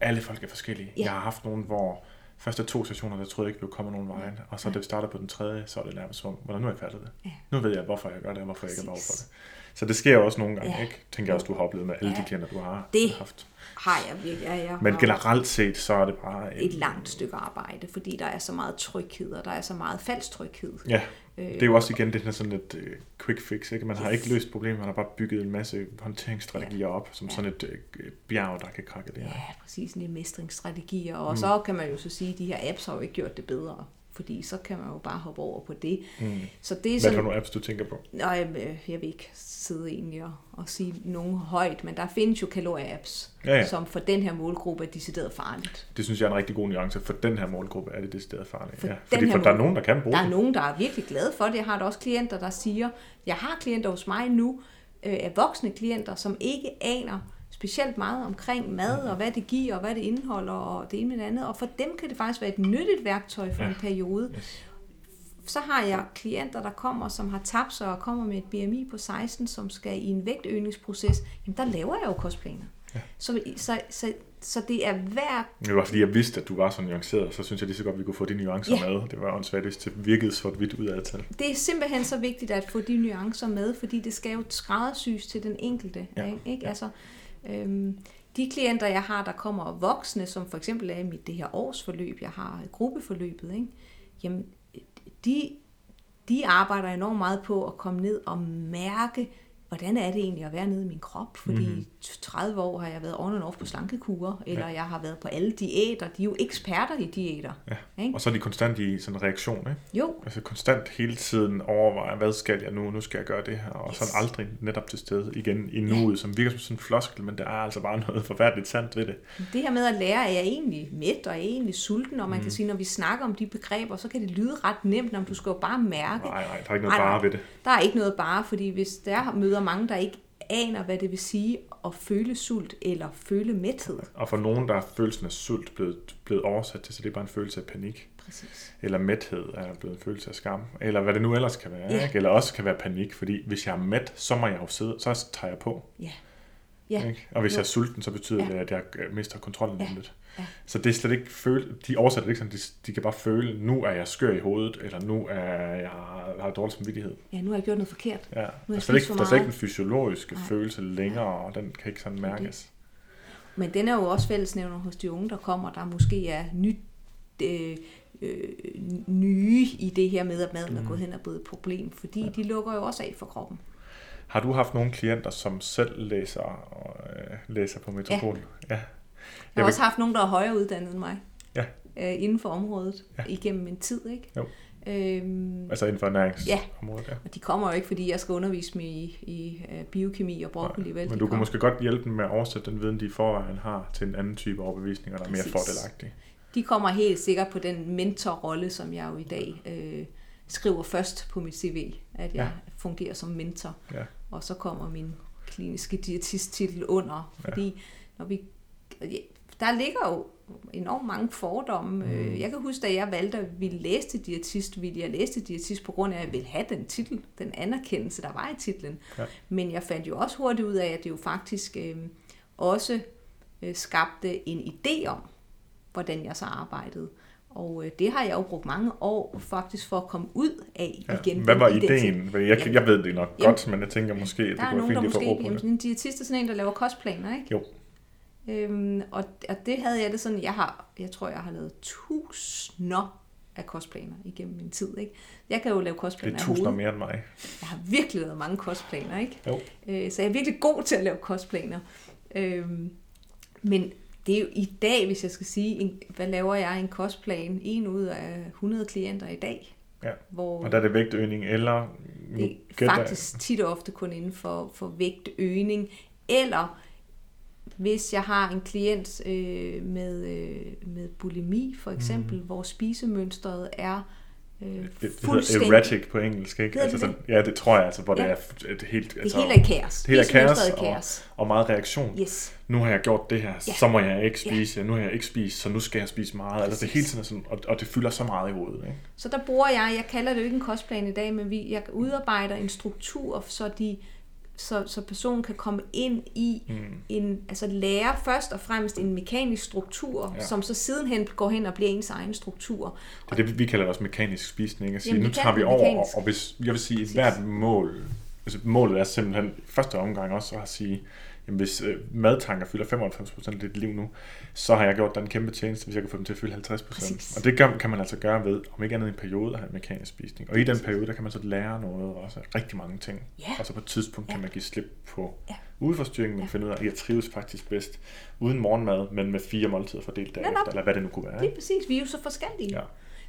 alle folk er forskellige. Ja. Jeg har haft nogen, hvor første to sessioner, der troede jeg ikke, ville komme nogen vejen. Og så Ja. da vi starter på den tredje, så er det nærmest som, hvordan nu er jeg færdig det. Ja. Nu ved jeg, hvorfor jeg gør det, og hvorfor jeg ikke behov for Præcis. det. Så det sker også nogle gange, Ja. ikke? Tænker jeg også, du har oplevet med alle de Ja. klienter, du har Det haft. Har jeg virkelig. Ja, jeg Men generelt set, så er det bare... et langt stykke arbejde, fordi der er så meget tryghed, og der er så meget falsk tryghed. Ja, Øh, det er jo også igen det her sådan lidt uh, quick fix, ikke? Man har Yes. ikke løst problemet, man har bare bygget en masse håndteringsstrategier op, som Ja. sådan et uh, bjerg, der kan krakke det. Ja, præcis, en mestringsstrategier. Og Mm. så kan man jo så sige, at de her apps har jo ikke gjort det bedre fordi så kan man jo bare hoppe over på det. Mm. Så det er Hvad er sådan, nogle apps, du tænker på? Nej, øh, jeg vil ikke sidde egentlig og, og sige nogen højt, men der findes jo kalorieapps, Ja, ja. som for den her målgruppe er decideret farligt. Det synes jeg er en rigtig god nuance. For den her målgruppe er det decideret farligt. For ja, fordi for der er nogen, der kan bruge Der er det. nogen, der er virkelig glade for det. Jeg har da også klienter, der siger, jeg har klienter hos mig nu, øh, af voksne klienter, som ikke aner specielt meget omkring mad, og hvad det giver, og hvad det indeholder, og det ene med det andet. Og for dem kan det faktisk være et nyttigt værktøj for Ja. en periode. Yes. Så har jeg klienter, der kommer, som har tabt sig og kommer med et BMI på 16, som skal i en vægtøgningsproces. Jamen, der laver jeg jo kostplaner. Ja. Så, så, så, så det er hver Det var fordi, jeg vidste, at du var så nuanceret, så synes jeg lige så godt, vi kunne få de nuancer Ja. med. Det var åndssvagt, hvis det virkede sort-hvidt ud af til. det er simpelthen så vigtigt at få de nuancer med, fordi det skal jo skræddersys til den enkelte. Ja. Ikke? Ikke? Altså, øhm, de klienter, jeg har, der kommer voksne, som for eksempel er i mit det her årsforløb, jeg har gruppeforløbet, ikke? jamen de, de arbejder enormt meget på at komme ned og mærke, hvordan er det egentlig at være nede i min krop? Fordi Mhm. mm-hmm. 30 år har jeg været on and off på slankekurer, eller jeg har været på alle diæter. De er jo eksperter i diæter. Ja. Ikke? Og så er de konstant i sådan en reaktion, ikke? Jo, Altså konstant hele tiden overveje, hvad skal jeg nu? Nu skal jeg gøre det her. Og Yes. sådan aldrig netop til stede igen i nuet, som virker som sådan en floskel, men der er altså bare noget forfærdeligt sandt ved det. Det her med at lære, at jeg egentlig mæt, og jeg egentlig sulten, og man Mm. kan sige, når vi snakker om de begreber, så kan det lyde ret nemt, når du skal jo bare mærke. Nej, nej, der er ikke noget bare ved det. Der er ikke noget bare, fordi hvis der møder mange, der ikke aner, hvad det vil sige at føle sult eller føle mæthed. Og for nogen, der er følelsen af sult blevet, blevet oversat til, så det er bare en følelse af panik. Præcis. Eller mæthed er blevet en følelse af skam. Eller hvad det nu ellers kan være. Ja. Ikke? Eller også kan være panik, fordi hvis jeg er mæt, så må jeg jo sidde, så tager jeg på. Ja. Ja. Ikke? Og hvis Jo. jeg er sulten, så betyder Ja. det, at jeg mister kontrollen ja. lidt. Ja. Så det er slet ikke føle, de oversætter det ikke sådan, de, de kan bare føle, nu er jeg skør i hovedet, eller nu er jeg har dårlig samvittighed. Ja, nu har jeg gjort noget forkert. Ja. jeg Der er slet ikke, der er slet ikke en fysiologisk Nej. følelse længere, og den kan ikke sådan mærkes. Men den er jo også fællesnævner hos de unge, der kommer, der måske er nyt, øh, øh, nye i det her med, at maden er gået hen og blevet et problem, fordi ja. de lukker jo også af for kroppen. Har du haft nogle klienter, som selv læser, øh, læser på Metropol? Ja. ja. Jeg har også haft nogen, der er højere uddannet end mig. Ja. Øh, inden for området. Ja. Ja. Igennem en tid, ikke? Jo. Øhm, Altså inden for ernæringsområdet, ja. og de kommer jo ikke, fordi jeg skal undervise dem i, i øh, biokemi og broccoli. vel? Men du kan måske godt hjælpe dem med at oversætte den viden, de i forvejen har, til en anden type overbevisninger, der er mere Præcis. fordelagtige. De kommer helt sikkert på den mentorrolle, som jeg jo i dag øh, skriver først på mit CV, at jeg Ja. ja. fungerer som mentor. Ja. Og så kommer min kliniske diætisttitel under, fordi når vi, der ligger jo enormt mange fordomme. Mm. Jeg kan huske, da jeg valgte at ville læse til diætist, ville jeg læse til diætist på grund af, at jeg ville have den titel, den anerkendelse, der var i titlen. Ja. Men jeg fandt jo også hurtigt ud af, at det jo faktisk øh, også øh, skabte en idé om, hvordan jeg så arbejdede. Og øh, det har jeg jo brugt mange år faktisk for at komme ud af Ja. igen. Hvad var ideen? Fordi jeg, jeg ved det nok Jamen, godt, men jeg tænker måske, at det er kunne være fint at få ord på det. en diætist er sådan en, der laver kostplaner, ikke? Jo. Øhm, og, og det havde jeg det sådan, jeg har, jeg tror, jeg har lavet tusinder af kostplaner igennem min tid, ikke? Jeg kan jo lave Det kostplaner er af tusinder mere end mig. Jeg har virkelig lavet mange kostplaner, ikke? Jo. Øh, så jeg er virkelig god til at lave kostplaner. Øhm, men det er jo i dag, hvis jeg skal sige, en, hvad laver jeg en kostplan? En ud af 100 klienter i dag. Ja. Hvor Og der er det vægtøgning, eller... det er faktisk tit og ofte kun inden for, for vægtøgning. Eller hvis jeg har en klient øh, med, øh, med bulimi for eksempel, mm. hvor spisemønstret er øh, Det, det fuldstændig... hedder erratic på engelsk, ikke? Altså det sådan, ja, det tror jeg, altså, hvor Ja. det er et helt... Det Altså, hele er kaos. Det hele er kaos, er og, kaos. og meget reaktion. Yes. Nu har jeg gjort det her, Ja. så må jeg ikke Ja. spise. Nu har jeg ikke spist, så nu skal jeg spise meget. Altså, det hele tiden er sådan, og, og det fylder så meget i hovedet, ikke? Så der bruger jeg, jeg kalder det jo ikke en kostplan i dag, men vi, jeg udarbejder en struktur, så de så, så personen kan komme ind i Mm. en, altså lære først og fremmest en mekanisk struktur, Ja. som så sidenhen går hen og bliver ens egen struktur. Det er det, vi kalder også mekanisk spisning. At sige, Jamen, nu tager vi over, mekanisk. og hvis, jeg vil sige, et hvert mål, altså målet er simpelthen første omgang også at sige, jamen hvis øh, madtanker fylder 95% af dit liv nu, så har jeg gjort dig en kæmpe tjeneste, hvis jeg kan få dem til at fylde 50%. Præcis. Og det kan, kan man altså gøre ved, om ikke andet i en periode, at have mekanisk spisning. Og i den periode, der kan man så lære noget også, rigtig mange ting. Ja. Og så på et tidspunkt kan Ja. man give slip på Ja. udforstyrringen, men Ja. finde ud af, at jeg trives faktisk bedst uden morgenmad, men med fire måltider fordelt derefter, eller hvad det nu kunne være. Er præcis, vi er jo så forskellige. Ja.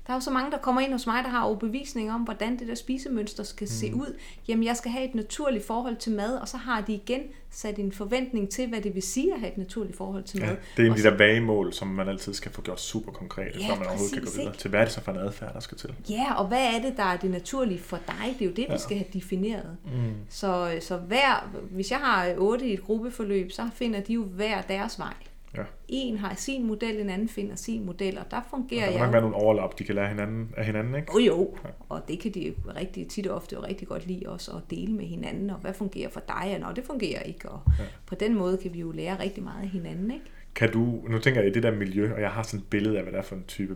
Der er jo så mange, der kommer ind hos mig, der har overbevisning om, hvordan det der spisemønster skal mm. se ud. Jamen, jeg skal have et naturligt forhold til mad, og så har de igen sat en forventning til, hvad det vil sige at have et naturligt forhold til mad. Ja, det er en af de der vagemål, som man altid skal få gjort super konkrete, Ja, før man overhovedet kan gå videre ikke? til, hvad er det så for en adfærd, der skal til. Ja, og hvad er det, der er det naturlige for dig? Det er jo det, vi Ja. skal have defineret. Mm. Så, så hver, hvis jeg har otte i et gruppeforløb, så finder de jo hver deres vej. Ja. En har sin model, en anden finder sin model, og der Og fungerer der må jeg nok være nogle overlap, de kan lære hinanden, af hinanden, ikke? Jo jo, Ja. og det kan de rigtig tit og ofte jo rigtig godt lide også at dele med hinanden, og hvad fungerer for dig, og det fungerer ikke, og Ja. på den måde kan vi jo lære rigtig meget af hinanden, ikke? Kan du, nu tænker jeg i det der miljø, og jeg har sådan et billede af, hvad det er for en type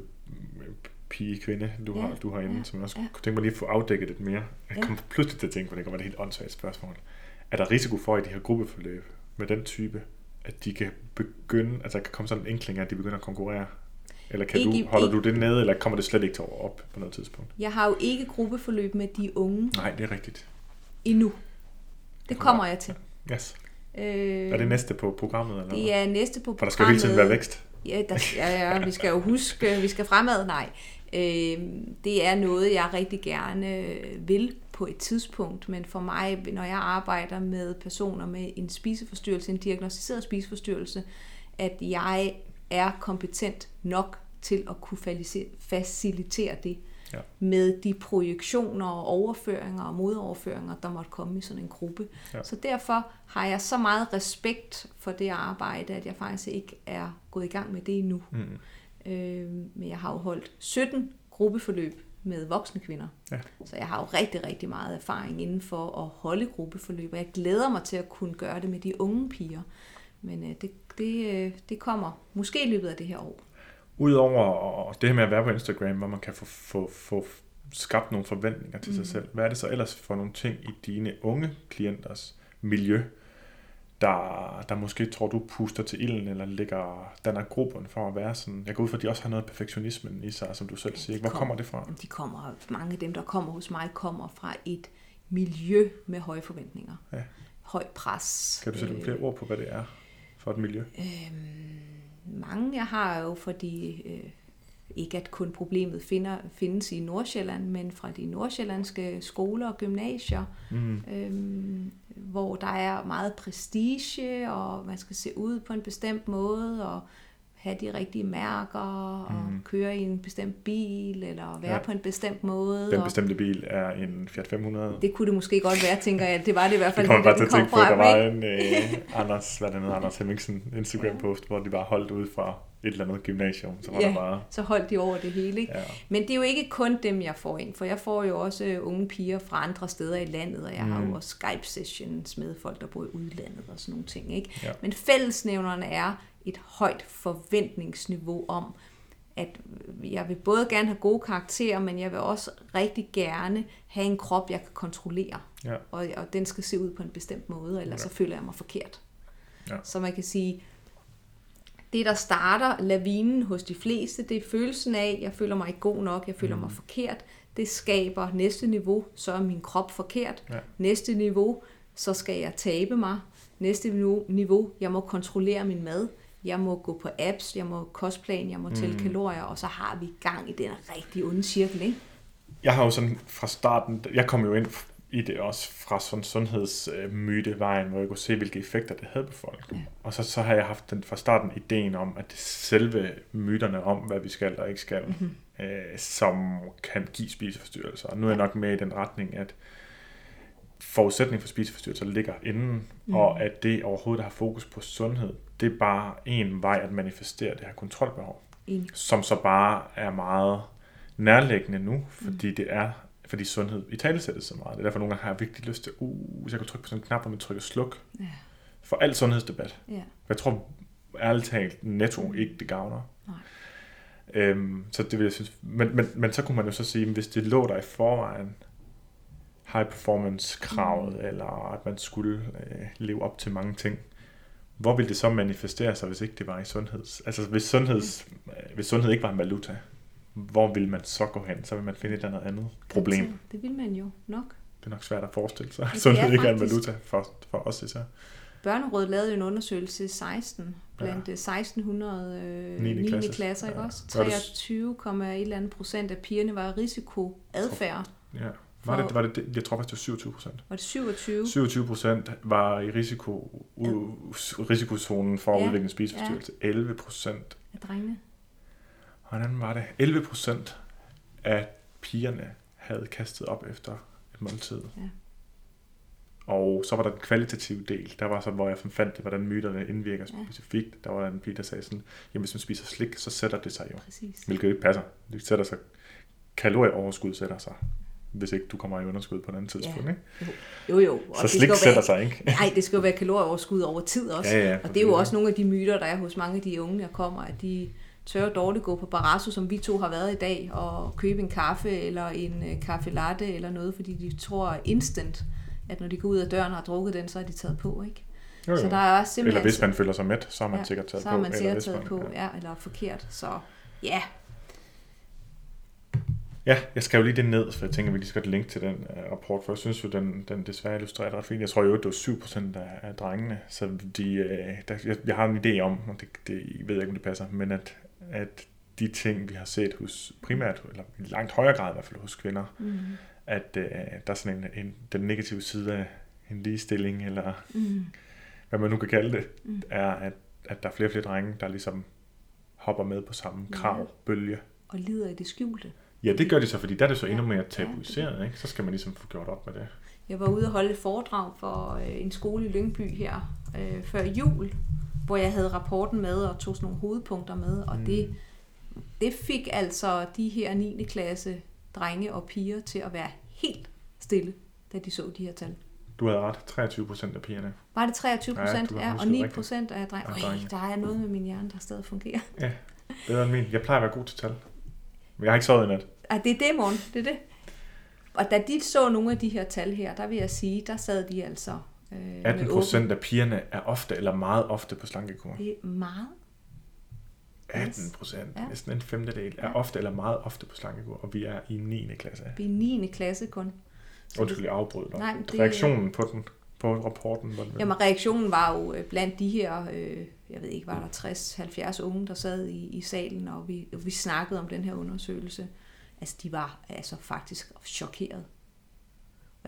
øh, pige, kvinde, du, Ja, har, du har inde, ja, som jeg også ja. kunne tænke mig lige at få afdækket lidt mere. Jeg Ja. kom pludselig til at tænke på, det kan være et helt åndssvagt spørgsmål. Er der risiko for i de her gruppeforløb med den type, at de kan begynde, altså der kan komme sådan en enkling at de begynder at konkurrere? Eller kan Ikke du, holder ikke- du det nede, eller kommer det slet ikke til at op på noget tidspunkt? Jeg har jo ikke gruppeforløb med de unge Nej, det er rigtigt. endnu. Det kommer jeg til. Yes. Øh, Er det næste på programmet? Eller det er næste på For der skal jo hele tiden være vækst. Ja, der, ja, ja, vi skal jo huske, vi skal fremad. Nej, øh, det er noget, jeg rigtig gerne vil på et tidspunkt, men for mig, når jeg arbejder med personer med en spiseforstyrrelse, en diagnostiseret spiseforstyrrelse, at jeg er kompetent nok til at kunne facilite- facilitere det Ja. med de projektioner og overføringer og modoverføringer, der måtte komme i sådan en gruppe. Ja. Så derfor har jeg så meget respekt for det arbejde, at jeg faktisk ikke er gået i gang med det endnu. Mm. Øh, men jeg har jo holdt 17 gruppeforløb med voksne kvinder. Ja. Så jeg har jo rigtig, rigtig meget erfaring inden for at holde gruppeforløb, og jeg glæder mig til at kunne gøre det med de unge piger. Men øh, det, det, øh, det kommer måske i løbet af det her år. Udover det her med at være på Instagram, hvor man kan få, få, få skabt nogle forventninger til mm. sig selv, hvad er det så ellers for nogle ting i dine unge klienters miljø, der, der måske tror du puster til ilden, eller ligger, danner gruppen for at være sådan, jeg går ud fra, at de også har noget perfektionismen i sig, som du selv siger. Hvor Kom. kommer det fra? De kommer, mange af dem, der kommer hos mig, kommer fra et miljø med høje forventninger. Ja. Høj pres. Kan du sætte Øh, flere ord på, hvad det er for et miljø? Mange jeg har jo, fordi øh, ikke at kun problemet finder, findes i Nordsjælland, men fra de nordsjællandske skoler og gymnasier, Mm. øhm, hvor der er meget prestige, og man skal se ud på en bestemt måde, og have de rigtige mærker, og Mm. køre i en bestemt bil, eller være Ja. på en bestemt måde. Den og bestemte bil er en Fiat 500. det kunne det måske godt være, tænker jeg. Det var det i hvert fald, bare det, til at den tænke på, at der var en øh, Anders, hvad det hedder, Anders Hemmingsen Instagram-post, hvor de bare holdt ud fra et eller andet gymnasium, så var Ja. der bare... Så holdt de over det hele. Ikke? Ja. Men det er jo ikke kun dem, jeg får ind, for jeg får jo også øh, unge piger fra andre steder i landet, og jeg mm. har Mm. jo også Skype-sessions med folk, der bor i udlandet og sådan nogle ting. Ikke? Ja. Men fællesnævnerne er et højt forventningsniveau om, at jeg vil både gerne have gode karakterer, men jeg vil også rigtig gerne have en krop, jeg kan kontrollere. Ja. Og, og den skal se ud på en bestemt måde, ellers Ja. så føler jeg mig forkert. Ja. Så man kan sige, det der starter lavinen hos de fleste, det er følelsen af, jeg føler mig ikke god nok, jeg føler mm. mig forkert. Det skaber næste niveau, så er min krop forkert. Ja. Næste niveau, så skal jeg tabe mig. Næste niveau, jeg må kontrollere min mad. Jeg må gå på apps, jeg må kostplan, jeg må tælle Mm. kalorier, og så har vi gang i den rigtig onde cirkel, ikke? Jeg har jo sådan fra starten, jeg kom jo ind i det også fra sådan sundhedsmytevejen, hvor jeg kunne se, hvilke effekter det havde på folk. Ja. Og så, så har jeg haft den fra starten ideen om, at det selve myterne om, hvad vi skal og ikke skal, mm-hmm. øh, som kan give spiseforstyrrelser. Og nu er jeg nok med i den retning, at forudsætning for spiseforstyrrelser ligger inden, mm. og at det overhovedet har fokus på sundhed, det er bare en vej at manifestere det her kontrolbehov Enig. som så bare er meget nærliggende nu, fordi det er fordi sundhed i tale sættes så meget. Det er derfor nogle gange har jeg virkelig lyst til, uh, hvis jeg kunne trykke på sådan en knap, hvor man trykker sluk, Ja. for al sundhedsdebat. Ja. Jeg tror ærligt talt netto ikke det gavner. Nej. Øhm, så det vil jeg synes. Men, men, men så kunne man jo så sige, hvis det lå der i forvejen, high performance kravet, mm. eller at man skulle øh, leve op til mange ting, hvor ville det så manifestere sig, hvis ikke det var i sundheds? Altså hvis, sundheds, øh, hvis sundhed ikke var en valuta, hvor vil man så gå hen? Så vil man finde et eller andet andet problem. Det vil man jo nok. Det er nok svært at forestille sig, at det sundhed ikke er en valuta for, for os især. Børnerådet lavede en undersøgelse i 16 blandt ja. 1600 øh, 9. 9. klasses. klasser, ikke Ja. også? Var det- 23, et eller andet procent af pigerne var risikoadfærd. Ja. Var det, var det, det, jeg tror faktisk, det var 27 procent. Var det 27? 27 procent var i risiko, u, risikozonen for at Ja. udvikle en spiseforstyrrelse. 11 procent. af drengene? Hvordan var det? 11 procent af pigerne havde kastet op efter et måltid. Ja. Og så var der den kvalitative del. Der var så, hvor jeg fandt det, hvordan myterne indvirker Ja. specifikt. Der var en pige, der sagde sådan, jamen hvis man spiser slik, så sætter det sig jo. Præcis. Hvilket ikke passer. Det sætter sig, kalorieoverskud sætter sig. Hvis ikke du kommer i underskud på et andet tidspunkt. Ja. Ikke? Jo, jo. Og Så det slik sætter være, sig, ikke? Nej, det skal jo være kalorieoverskud over tid også. Ja, ja, og det er jo også nogle af de myter, der er hos mange af de unge, der kommer, at de tør dårligt gå på Barasso, som vi to har været i dag, og købe en kaffe eller en øh, kaffe latte eller noget, fordi de tror instant, at når de går ud af døren og har drukket den, så er de taget på, ikke? Jo, jo. Så der er også simpelthen... Eller hvis man føler sig mæt, så er man ja, sikkert taget så på. er man sikkert taget man- på, ja. ja, eller forkert. Så ja, Ja, jeg skrev lige det ned, for jeg tænker, at vi lige skal linke til den uh, rapport, for jeg synes jo, den, den desværre illustrerer ret fint. Jeg tror jo, det var 7% af, af drengene, så de, uh, der, jeg, jeg har en idé om, og det, det jeg ved jeg ikke, om det passer, men at, at de ting, vi har set hos primært, eller i langt højere grad i hvert fald hos kvinder, mm, at uh, der er sådan en, en, den negative side af en ligestilling, eller mm, hvad man nu kan kalde det, Mm. er, at, at der er flere og flere drenge, der ligesom hopper med på samme Ja. kravbølge. og lider i det skjulte. Ja, det gør de så, fordi der er det så endnu Ja, mere ja, det- tabuiseret, ikke? Så skal man ligesom få gjort op med det. Jeg var ude og holde et foredrag for øh, en skole i Lyngby her øh, før jul, hvor jeg havde rapporten med og tog sådan nogle hovedpunkter med, og Mm. det, det fik altså de her 9. klasse drenge og piger til at være helt stille, da de så de her tal. Du havde ret, 23 procent af pigerne. Var det 23 Ja, procent? har Ja, og husket 9 rigtigt. procent af drenge. Øj, der er noget med min hjerne, der stadig fungerer. Bedre end min. Jeg plejer at være god til tal. Men jeg har ikke sovet i nat. Ah, det er det, morgen. Det er det. Og da de så nogle af de her tal her, der vil jeg sige, der sad de altså... Øh, med 18 åben- procent af pigerne er ofte eller meget ofte på slankekur. Det er meget. 18 procent, Ja. næsten en femtedel, er Ja. ofte eller meget ofte på slankekur, og vi er i 9. klasse. Vi er 9. klasse kun. Så Undskyld, jeg afbrød dig. Nej, det- Reaktionen på den, på rapporten, var det? Jamen, reaktionen var jo øh, blandt de her, øh, jeg ved ikke, var der 60-70 unge, der sad i, i salen, og vi, og vi snakkede om den her undersøgelse. Altså, de var altså faktisk chokeret.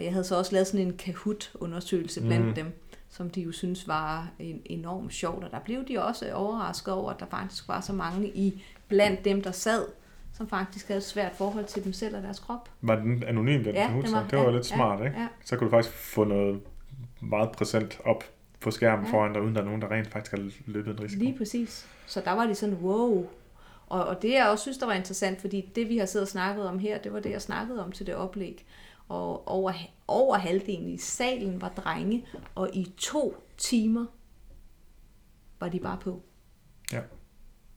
Og jeg havde så også lavet sådan en Kahoot-undersøgelse blandt Mhm. mm. dem, som de jo synes var en, enormt sjovt. Og der blev de også overrasket over, at der faktisk var så mange i blandt dem, der sad, som faktisk havde et svært forhold til dem selv og deres krop. Var den anonym, den Ja, Kahoot, den var- Det var ja, lidt smart, ja, ikke? ja. Så kunne du faktisk få noget meget præsent op på skærmen Ja. foran dig, uden der er nogen, der rent faktisk har løbet en risiko. Lige præcis. Så der var de sådan, wow. Og, og det jeg også synes, der var interessant, fordi det vi har siddet og snakket om her, det var det, jeg snakkede om til det oplæg. Og over, over halvdelen i salen var drenge, og i to timer var de bare på. Ja.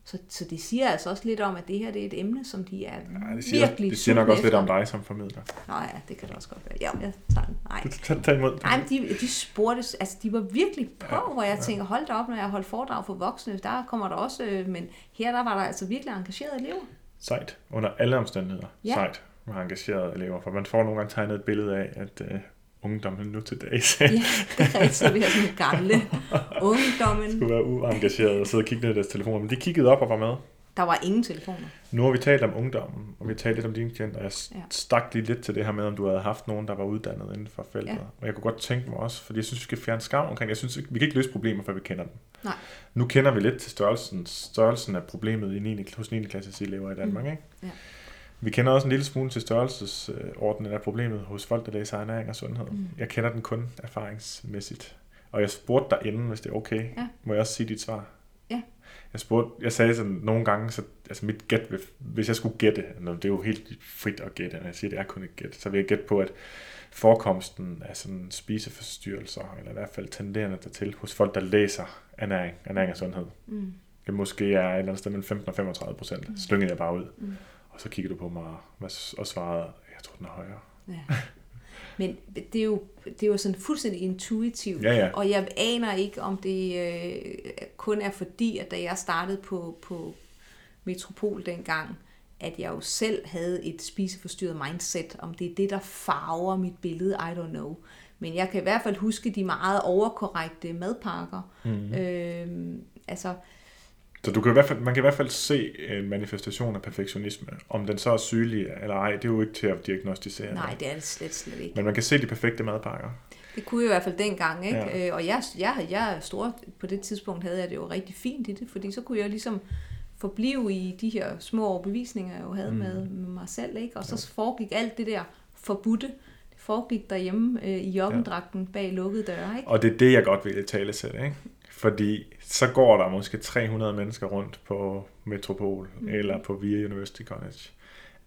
Så, så det siger altså også lidt om, at det her det er et emne, som de er Ja, det siger, virkelig det siger nok også lidt efter. om dig som formidler. Nå ja, det kan det også godt være. Ja, jeg tager den. Nej. Tag, tag imod. Nej, men de, de spurgte, altså de var virkelig på, Ja, ja, hvor jeg ja. tænker, hold da op, når jeg holdt foredrag for voksne, der kommer der også, øh, men her der var der altså virkelig engagerede elever. Sejt. Under alle omstændigheder. Ja. Sejt med engagerede elever. For man får nogle gange tegnet et billede af, at uh, ungdommen nu til dags Ja, det er rigtigt, så vi har sådan gamle ungdommen. skulle være uengageret og sidde og kigge ned i deres telefoner. Men de kiggede op og var med. Der var ingen telefoner. Nu har vi talt om ungdommen, og vi har talt lidt om dine klienter, og jeg Ja. stak lige lidt til det her med, om du havde haft nogen, der var uddannet inden for feltet. Ja. Og jeg kunne godt tænke mig også, fordi jeg synes, vi skal fjerne skam omkring. Jeg synes, vi kan ikke løse problemer, før vi kender dem. Nej. Nu kender vi lidt til størrelsen, størrelsen af problemet i 9. hos 9. klasses elever i Danmark. Mm. Ikke? Ja. Vi kender også en lille smule til størrelsesordenen af problemet hos folk, der læser ernæring og sundhed. Mm. Jeg kender den kun erfaringsmæssigt. Og jeg spurgte dig inden, hvis det er okay. Ja. Må jeg også sige dit svar? Ja. Jeg, spurgte, jeg sagde sådan nogle gange, så, altså mit gæt, hvis jeg skulle gætte, det er jo helt frit at gætte, når jeg siger, det er kun et gæt, så vil jeg gætte på, at forekomsten af sådan spiseforstyrrelser, eller i hvert fald tenderende dertil, hos folk, der læser ernæring, ernæring og sundhed, Mm. det måske er et eller andet sted mellem 15 og 35 procent. Mm. Slyngede jeg bare ud. Mm. Og så kigger du på mig og- svarede, jeg tror, den er højere. Ja. Men det er, jo, det er jo sådan fuldstændig intuitivt. Ja, ja. Og jeg aner ikke, om det øh, kun er fordi, at da jeg startede på, på Metropol dengang, at jeg jo selv havde et spiseforstyrret mindset, om det er det, der farver mit billede, I don't know. Men jeg kan i hvert fald huske de meget overkorrekte madpakker. Mm. Øh, altså, så du kan i hvert fald, man kan i hvert fald se en manifestation af perfektionisme. Om den så er sygelig eller ej, det er jo ikke til at diagnostisere. Nej, det er det slet, slet ikke. Men man kan se de perfekte madpakker. Det kunne jeg i hvert fald dengang, ikke? Ja. Øh, og jeg, jeg, jeg stor, på det tidspunkt havde jeg det jo rigtig fint i det, fordi så kunne jeg ligesom forblive i de her små overbevisninger, jeg jo havde mm. med, med mig selv, ikke? Og så ja. foregik alt det der forbudte, det foregik derhjemme øh, i joggendragten ja. bag lukkede døre, ikke? Og det er det, jeg godt vil tale til, ikke? Fordi så går der måske 300 mennesker rundt på Metropol mm. eller på VIA University College.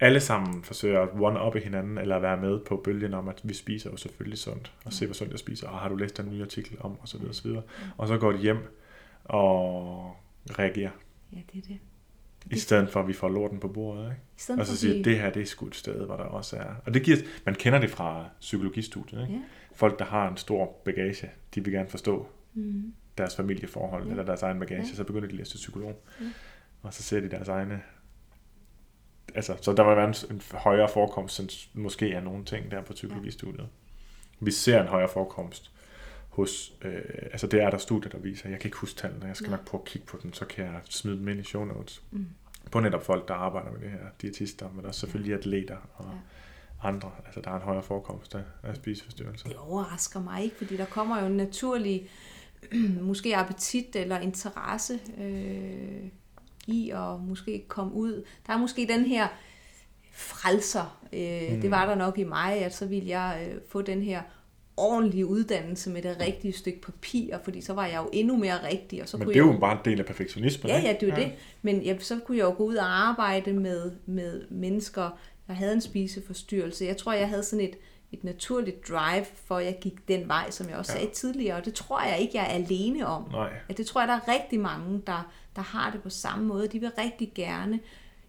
Alle sammen forsøger at one i hinanden, eller være med på bølgen om, at vi spiser jo selvfølgelig sundt, og se, hvor sundt jeg spiser, og har du læst den nye artikel om, og så videre, og så videre. Og så går de hjem og reagerer. Ja, det er det. I stedet for, at vi får lorten på bordet. Ikke? Og så siger, at det her det er sgu et sted, hvor der også er... Og det giver, man kender det fra psykologistudiet. Ikke? Ja. Folk, der har en stor bagage, de vil gerne forstå, mm deres familieforhold ja. eller deres egen bagage, ja. så begynder de at læse til psykolog. Ja. Og så ser de deres egne... Altså, så der vil være en, en højere forekomst, end måske er nogle ting der på psykologistudiet. Ja. Vi ser en højere forekomst hos, øh, altså det er der studier, der viser, jeg kan ikke huske tallene, jeg skal ja. nok prøve at kigge på dem, så kan jeg smide dem ind i show notes. Mm. På netop folk, der arbejder med det her, diætister, men også selvfølgelig ja. atleter og ja. andre. Altså der er en højere forekomst af, af spiseforstyrrelser. Det overrasker mig ikke, fordi der kommer jo en naturlig måske appetit eller interesse øh, i at måske komme ud. Der er måske den her frelser. Øh, mm. Det var der nok i mig, at så ville jeg øh, få den her ordentlige uddannelse med det rigtige stykke papir, fordi så var jeg jo endnu mere rigtig. Og så Men kunne det er jeg jo bare en del af perfektionismen. Ja, ja, det er jo ja. det. Men ja, så kunne jeg jo gå ud og arbejde med, med mennesker, der havde en spiseforstyrrelse. Jeg tror, jeg havde sådan et, et naturligt drive for, at jeg gik den vej, som jeg også ja. sagde tidligere. Og det tror jeg ikke, jeg er alene om. Nej. Ja, det tror jeg, der er rigtig mange, der, der har det på samme måde. De vil rigtig gerne.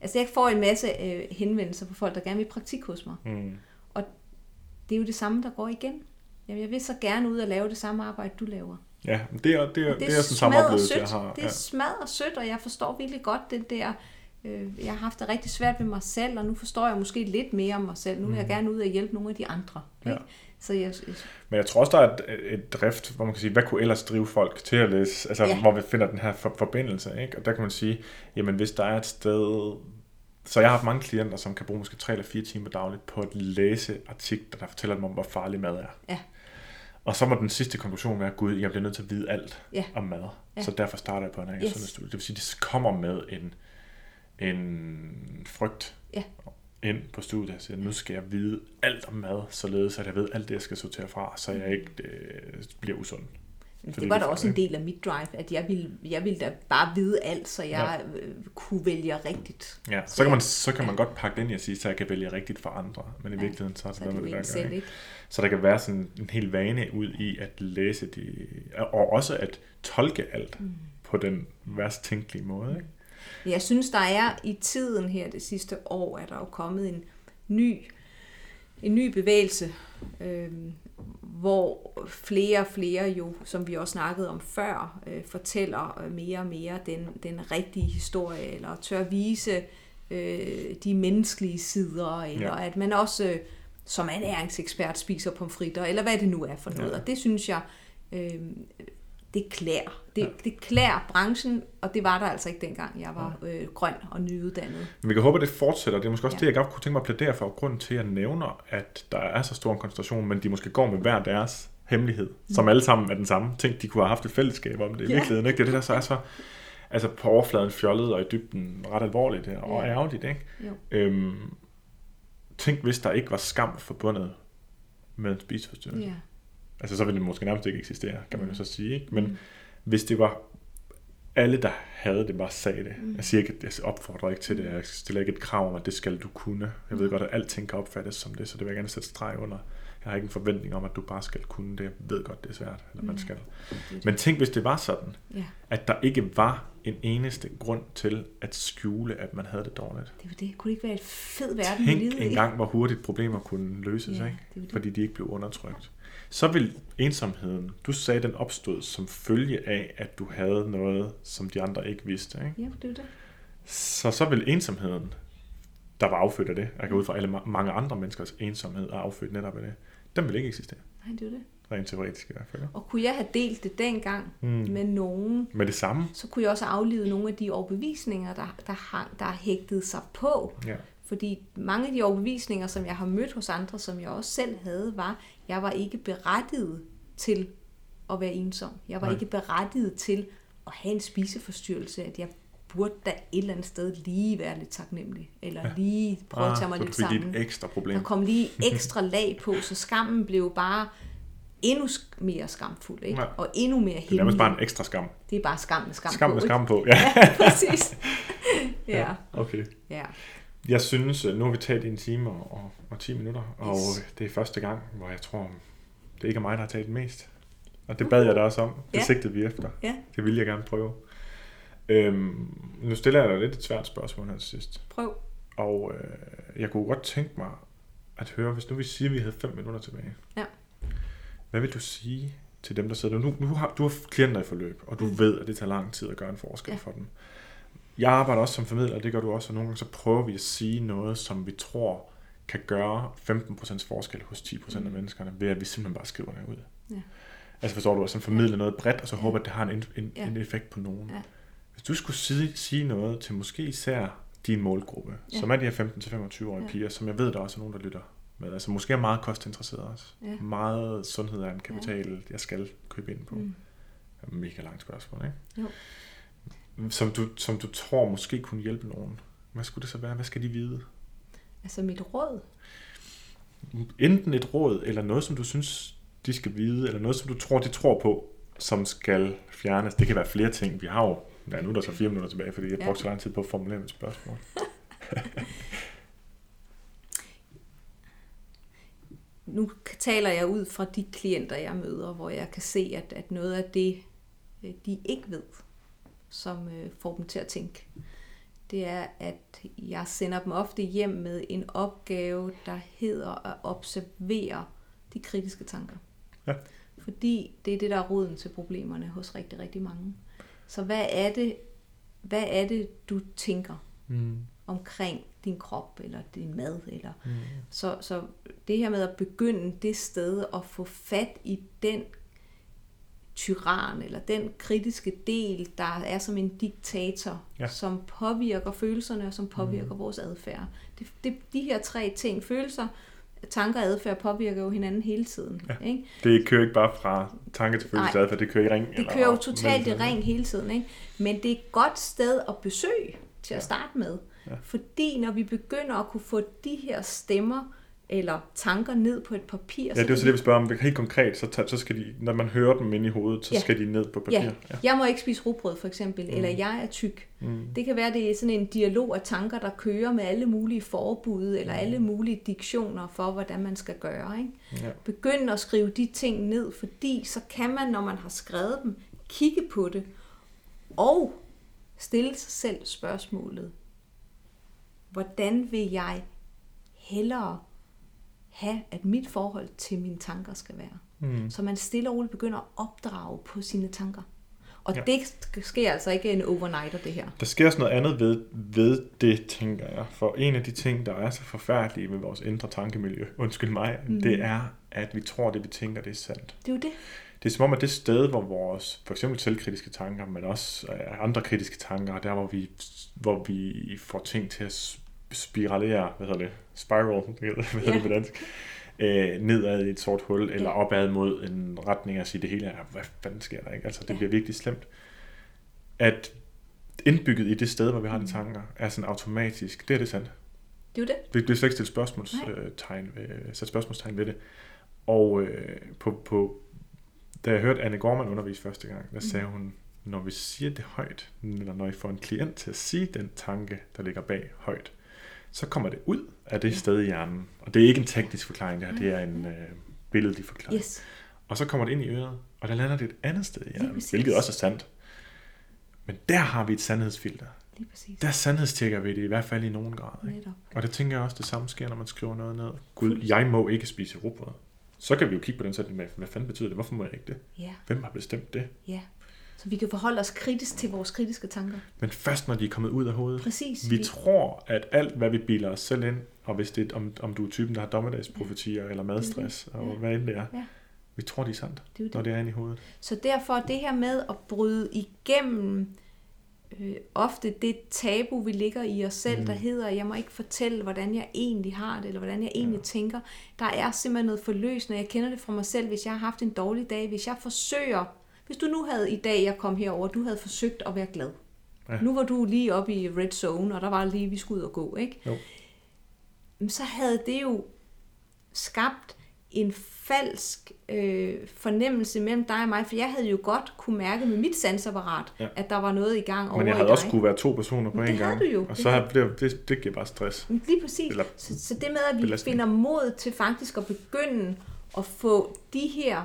Altså, jeg får en masse øh, henvendelser på folk, der gerne vil praktik hos mig. Mm. Og det er jo det samme, der går igen. Jamen, jeg vil så gerne ud og lave det samme arbejde, du laver. Ja, det er, det er, det er, det er sådan samme oplevelse, jeg har. Det er ja. smadret sødt, og jeg forstår virkelig godt det der Øh, jeg har haft det rigtig svært med mig selv, og nu forstår jeg måske lidt mere om mig selv. Nu vil jeg mm. gerne ud og hjælpe nogle af de andre. Ikke? Ja. Så jeg, jeg... Men jeg tror også, der er et, et drift, hvor man kan sige, hvad kunne ellers drive folk til at læse? Altså, ja. hvor vi finder den her for, forbindelse. Ikke? Og der kan man sige, jamen hvis der er et sted... Så jeg har haft mange klienter, som kan bruge måske 3 eller 4 timer dagligt på at læse artikler, der fortæller dem om, hvor farlig mad er. Ja. Og så må den sidste konklusion være, gud, jeg bliver nødt til at vide alt ja. om mad. Ja. Så derfor starter jeg på en yes. sundhedsstudie. Det vil sige, det kommer med en, en frygt ja. ind på studiet, så nu skal jeg vide alt om mad, således at jeg ved alt det, jeg skal sortere fra, så jeg ikke øh, bliver usund. Det var da også en del af mit drive, at jeg ville, jeg ville da bare vide alt, så jeg ja. Øh, kunne vælge rigtigt. Ja, så kan man, så kan man ja. godt pakke den i at sige, så jeg kan vælge rigtigt for andre, men i ja. virkeligheden så er det, noget med det, der gør, Så der kan være sådan en hel vane ud i at læse de, og også at tolke alt mm. på den værst tænkelige måde. Ikke? Jeg synes, der er i tiden her det sidste år, at der er kommet en ny, en ny bevægelse, øh, hvor flere og flere jo, som vi også snakkede om før, øh, fortæller mere og mere den, den rigtige historie, eller tør vise øh, de menneskelige sider, eller ja. at man også øh, som ernæringsekspert spiser pomfritter, eller hvad det nu er for noget. Ja. Og det synes jeg, øh, det klæder. Det, ja. det klæder branchen, og det var der altså ikke dengang, jeg var øh, grøn og nyuddannet. Men vi kan håbe, at det fortsætter. Det er måske også ja. det, jeg godt kunne tænke mig at plædere for. Grunden til, at jeg nævner, at der er så stor en koncentration, men de måske går med hver deres hemmelighed, mm. som alle sammen er den samme ting. De kunne have haft et fællesskab om det i ja. virkeligheden. Ikke? Det er det, der så er så altså på overfladen fjollet og i dybden ret alvorligt og ja. ærgerligt. Ikke? Øhm, tænk, hvis der ikke var skam forbundet med en spiseforstyrrelse. Ja. Altså så ville det måske nærmest ikke eksistere, kan man jo så sige. Ikke? Men mm. Hvis det var alle, der havde det, bare sagde det. Mm. Jeg siger ikke, jeg opfordrer ikke til det. Jeg stiller ikke et krav om, at det skal du kunne. Jeg ved mm. godt, at alting kan opfattes som det, så det vil jeg gerne sætte streg under. Jeg har ikke en forventning om, at du bare skal kunne det. Jeg ved godt, det er svært, eller man skal. Men tænk, hvis det var sådan, ja. at der ikke var en eneste grund til at skjule, at man havde det dårligt. Det var det. Kunne det ikke være et fed verden, Tænk en gang, hvor hurtigt problemer kunne løses, ja, ikke? Det det. fordi de ikke blev undertrykt så vil ensomheden, du sagde, den opstod som følge af, at du havde noget, som de andre ikke vidste. Ikke? Ja, det er det. Så så vil ensomheden der var affødt af det. Jeg går ud fra, alle ma- mange andre menneskers ensomhed er affødt netop af det. Den vil ikke eksistere. Nej, det er det. Rent teoretisk i hvert fald. Og kunne jeg have delt det dengang Mm. med nogen, Med det samme. så kunne jeg også aflede nogle af de overbevisninger, der, der, hang, der har hægtet sig på. Ja. Fordi mange af de overbevisninger, som jeg har mødt hos andre, som jeg også selv havde, var, jeg var ikke berettiget til at være ensom. Jeg var Nej. ikke berettiget til at have en spiseforstyrrelse, at jeg burde da et eller andet sted lige være lidt taknemmelig, eller ja. lige prøve at tage mig lidt sammen. et ekstra problem. Der kom lige ekstra lag på, så skammen blev bare endnu mere skamfuld, ikke? Ja. og endnu mere Det er nærmest hemmelig. bare en ekstra skam. Det er bare skam med skam, Skam på, med ikke? skam på. Ja. Ja, præcis. ja, Okay. ja. Jeg synes, nu har vi talt i en time og, og 10 minutter, og Yes. det er første gang, hvor jeg tror, det ikke er mig, der har talt mest. Og det bad jeg dig også om. Det Ja. sigtede vi efter. Ja. Det ville jeg gerne prøve. Øhm, nu stiller jeg dig lidt et svært spørgsmål her til sidst. Prøv. Og øh, jeg kunne godt tænke mig at høre, hvis nu vi siger, at vi havde 5 minutter tilbage. Ja. Hvad vil du sige til dem, der sidder der? Nu, nu har, du har klienter i forløb, og du mm. ved, at det tager lang tid at gøre en forskel Ja. for dem. Jeg arbejder også som formidler, og det gør du også, og nogle gange så prøver vi at sige noget, som vi tror kan gøre 15% forskel hos 10% af menneskerne, ved at vi simpelthen bare skriver det ud. Mm. Ja. Altså forstår du, at sådan formidler noget bredt, og så håber, at det har en, en, Ja. en effekt på nogen. Ja. Hvis du skulle sige, sige noget til måske især din målgruppe, ja. Ja. som er de her 15-25-årige ja. Ja. piger, som jeg ved, der også er nogen, der lytter med, altså måske er meget kostinteresseret også. Ja. Meget sundhed er en kapital, ja. jeg skal købe ind på. Mm. Mm. Mega langt spørgsmål, ikke? Jo. Som du, som du tror måske kunne hjælpe nogen. Hvad skulle det så være? Hvad skal de vide? Altså mit råd, Enten et råd, eller noget, som du synes, de skal vide, eller noget, som du tror, de tror på, som skal fjernes. Det kan være flere ting. Vi har jo, ja, nu er der så fire minutter tilbage, fordi jeg Ja. brugte så lang tid på at formulere mit spørgsmål. nu taler jeg ud fra de klienter, jeg møder, hvor jeg kan se, at, at noget af det, øh, de ikke ved, som øh, får dem til at tænke, det er, at jeg sender dem ofte hjem med en opgave, der hedder at observere de kritiske tanker. Ja. Fordi det er det, der er roden til problemerne hos rigtig, rigtig mange. Så hvad er det, hvad er det du tænker Mm. omkring din krop, eller din mad, eller Mm. så, så det her med at begynde det sted og få fat i den tyran, eller den kritiske del, der er som en diktator, Ja. som påvirker følelserne, og som påvirker mm. vores adfærd. Det, det, de her tre ting, følelser, tanker og adfærd, påvirker jo hinanden hele tiden. Ja. Ikke? Det kører ikke bare fra tanke til følelse Nej. adfærd, det kører i ring. Det eller kører jo totalt i ring hele tiden, ikke? Men det er et godt sted at besøge til at starte med. Ja. Fordi når vi begynder at kunne få de her stemmer eller tanker ned på et papir, Ja, det er så det, vi spørger om. Helt konkret, så, tager, så skal de, når man hører dem ind i hovedet, så Ja. skal de ned på papir. Ja, jeg må ikke spise rugbrød for eksempel, mm. eller jeg er tyk. Mm. Det kan være, det er sådan en dialog af tanker, der kører med alle mulige forbud, eller Mm. alle mulige diktioner for, hvordan man skal gøre. Ikke? Ja. Begynd at skrive de ting ned, fordi så kan man, når man har skrevet dem, kigge på det, og stille sig selv spørgsmålet, hvordan vil jeg hellere have, at mit forhold til mine tanker skal være? Mm. Så man stille og roligt begynder at opdrage på sine tanker. Og Ja. det sker altså ikke en overnighter, det her. Der sker også noget andet ved, ved det, tænker jeg. For en af de ting, der er så forfærdelige ved vores indre tankemiljø, undskyld mig, mm. det er, at vi tror, det vi tænker, det er sandt. Det er jo det. Det er som om, at det sted, hvor vores, for eksempel selvkritiske tanker, men også øh, andre kritiske tanker, der hvor vi, hvor vi får ting til at spiralere, hvad hedder det, spiral, hvad hedder Ja. det på dansk, øh, nedad i et sort hul, eller Ja. opad mod en retning og sige, det hele er, hvad fanden sker der ikke? Altså, det Ja. bliver virkelig slemt. At indbygget i det sted, hvor vi har de Mm. tanker, er sådan automatisk, det er det sandt. Det er jo det. Vi bliver slet ikke stillet spørgsmålstegn ved, sat spørgsmålstegn ved det. Og øh, på, på, da jeg hørte Anne Gorman undervise første gang, der sagde hun, når vi siger det højt, eller når I får en klient til at sige den tanke, der ligger bag højt, så kommer det ud af det sted i hjernen. Og det er ikke en teknisk forklaring, det her, det er en øh, billedlig forklaring. Yes. Og så kommer det ind i øret, og der lander det et andet sted i hjernen, hvilket også er sandt. Men der har vi et sandhedsfilter. Lige præcis. Der sandhedstjekker vi det i hvert fald i nogen grad. Ikke? Netop. Og det tænker jeg også, det samme sker, når man skriver noget ned. Gud, jeg må ikke spise rugbrød. Så kan vi jo kigge på den sætning med, hvad fanden betyder det? Hvorfor må jeg ikke det? Ja, Hvem har bestemt det? ja. Så vi kan forholde os kritisk til vores kritiske tanker. Men først når de er kommet ud af hovedet. Præcis. Vi tror, at alt, hvad vi bilder os selv ind, og hvis det er, om, om du er typen, der har dommedagsprofetier eller madstress, og Ja. hvad end det er, Ja. vi tror, de er sandt, Det er jo når det. det er inde i hovedet. Så derfor det her med at bryde igennem øh, ofte det tabu, vi ligger i os selv, mm. der hedder, jeg må ikke fortælle, hvordan jeg egentlig har det, eller hvordan jeg egentlig ja. tænker. Der er simpelthen noget forløsende. Jeg kender det fra mig selv, hvis jeg har haft en dårlig dag. Hvis jeg forsøger, hvis du nu havde i dag, jeg kom herover, du havde forsøgt at være glad. Ja. Nu var du lige oppe i red zone, og der var lige, vi skulle ud og gå, ikke? Jo. Så havde det jo skabt en falsk øh, fornemmelse mellem dig og mig, for jeg havde jo godt kunne mærke med mit sansapparat, Ja. at der var noget i gang over Men jeg havde dig. også kunne være to personer på Men en det havde gang. du jo. Og Det så havde- det, det, det giver bare stress. Men Lige præcis. Eller så, så det med, at vi belastning. finder mod til faktisk at begynde at få de her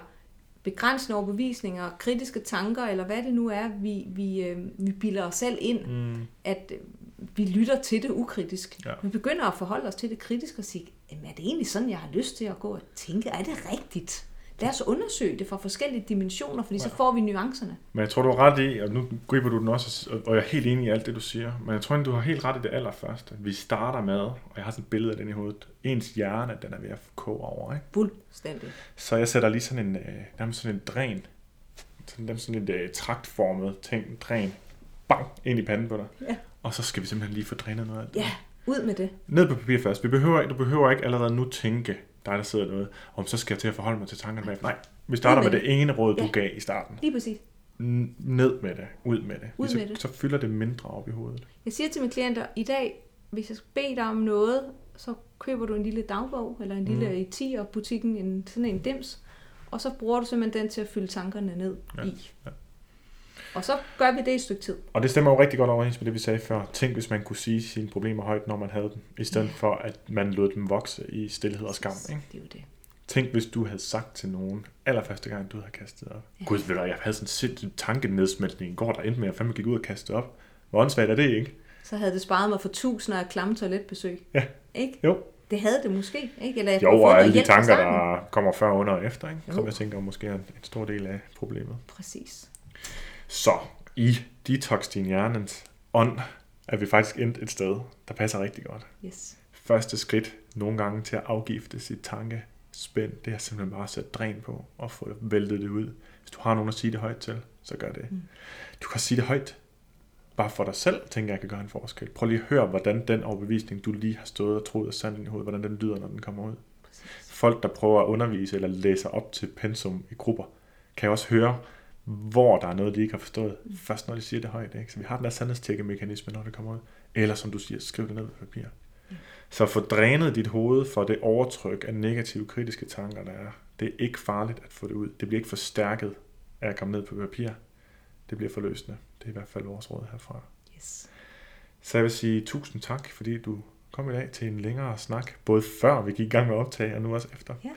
begrænsende overbevisninger, kritiske tanker, eller hvad det nu er, vi, vi, øh, vi bilder os selv ind, Mm. at øh, vi lytter til det ukritisk. Ja. Vi begynder at forholde os til det kritisk og sige, "Jamen, er det egentlig sådan, jeg har lyst til at gå og tænke? Er det rigtigt? Lad os undersøge det fra forskellige dimensioner, fordi så får vi nuancerne. Men jeg tror, du har ret i, og nu griber du den også, og jeg er helt enig i alt det, du siger, men jeg tror, du har helt ret i det allerførste. Vi starter med, og jeg har sådan et billede af den i hovedet, ens hjerne, den er ved at koge over, ikke? Fuldstændig. Så jeg sætter lige sådan en, øh, nærmest sådan en dræn, sådan, sådan et øh, traktformet ting, dræn, bang, ind i panden på dig. Ja. Og så skal vi simpelthen lige få drænet noget af det. Ja, ud med det. Ned på papir først. Vi behøver, du behøver ikke allerede nu tænke, dig der sidder derude, om så skal jeg til at forholde mig til tankerne bag. Nej, vi starter med med det ene råd, du Ja. gav i starten. Lige præcis. Ned med det, ud med det. Ud så, med det. så fylder det mindre op i hovedet. Jeg siger til mine klienter, i dag, hvis jeg skal bede dig om noget, så køber du en lille dagbog, eller en lille Mm. i 10 butikken, en, sådan en dims, og så bruger du simpelthen den til at fylde tankerne ned ja. i. ja. Og så gør vi det i et stykke tid. Og det stemmer jo rigtig godt overens med det, vi sagde før. Tænk, hvis man kunne sige sine problemer højt, når man havde dem, i stedet Ja. for, at man lod dem vokse i stillhed og skam. Ikke? Det er jo det. Tænk, hvis du havde sagt til nogen, allerførste gang, du havde kastet op. Ja. Gud, ved du jeg havde sådan en sindssyg tankenedsmeltning i går, der endte med, at jeg fandme gik ud og kastede op. Hvor åndssvagt er det, ikke? Så havde det sparet mig for tusinder af klamme toiletbesøg. Ja. Ikke? Jo. Det havde det måske, ikke? Eller jeg Jo, og alle de tanker, der kommer før, under og efter, ikke? som Jo. jeg tænker måske er en stor del af problemet. Præcis. Så i Detox din hjernens ånd, er vi faktisk endt et sted, der passer rigtig godt. Yes. Første skridt nogle gange til at afgifte sit tankespænd, det er simpelthen bare at sætte dræn på og få væltet det ud. Hvis du har nogen at sige det højt til, så gør det. Mm. Du kan sige det højt, bare for dig selv, tænker jeg kan gøre en forskel. Prøv lige at høre, hvordan den overbevisning, du lige har stået og troet er sand i hovedet, hvordan den lyder, når den kommer ud. Præcis. Folk, der prøver at undervise eller læser op til pensum i grupper, kan også høre, hvor der er noget, de ikke har forstået, først når de siger det højt. Ikke? Så vi har den der sandhedstjekke-mekanisme, når det kommer ud. Eller som du siger, skriv det ned på papir. Så få drænet dit hoved for det overtryk af negative, kritiske tanker, der er. Det er ikke farligt at få det ud. Det bliver ikke forstærket af at komme ned på papir. Det bliver forløsende. Det er i hvert fald vores råd herfra. Yes. Så jeg vil sige tusind tak, fordi du kom i dag til en længere snak, både før vi gik i gang med at optage, og nu også efter. Ja.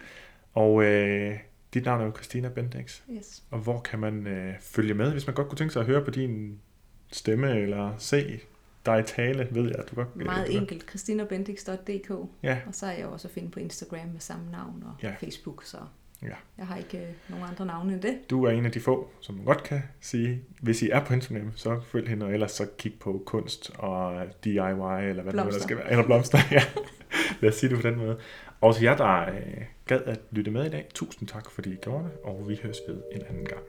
Og øh, dit navn er jo Christina Bendix. Yes. Og hvor kan man øh, følge med, hvis man godt kunne tænke sig at høre på din stemme, eller se dig tale, ved jeg, at du godt Meget du, enkelt. christinabendix.dk Ja, Og så er jeg også at finde på Instagram med samme navn og Ja. Facebook, så Ja. jeg har ikke øh, nogen andre navne end det. du er en af de få, som man godt kan sige, hvis I er på Instagram, så følg hende, og ellers så kig på kunst og DIY, eller hvad det nu der Blomster. skal være. Eller blomster, ja. Lad os sige det på den måde. Og til jer, der øh, gad at lytte med i dag, tusind tak, fordi I gjorde det, og vi høres ved en anden gang.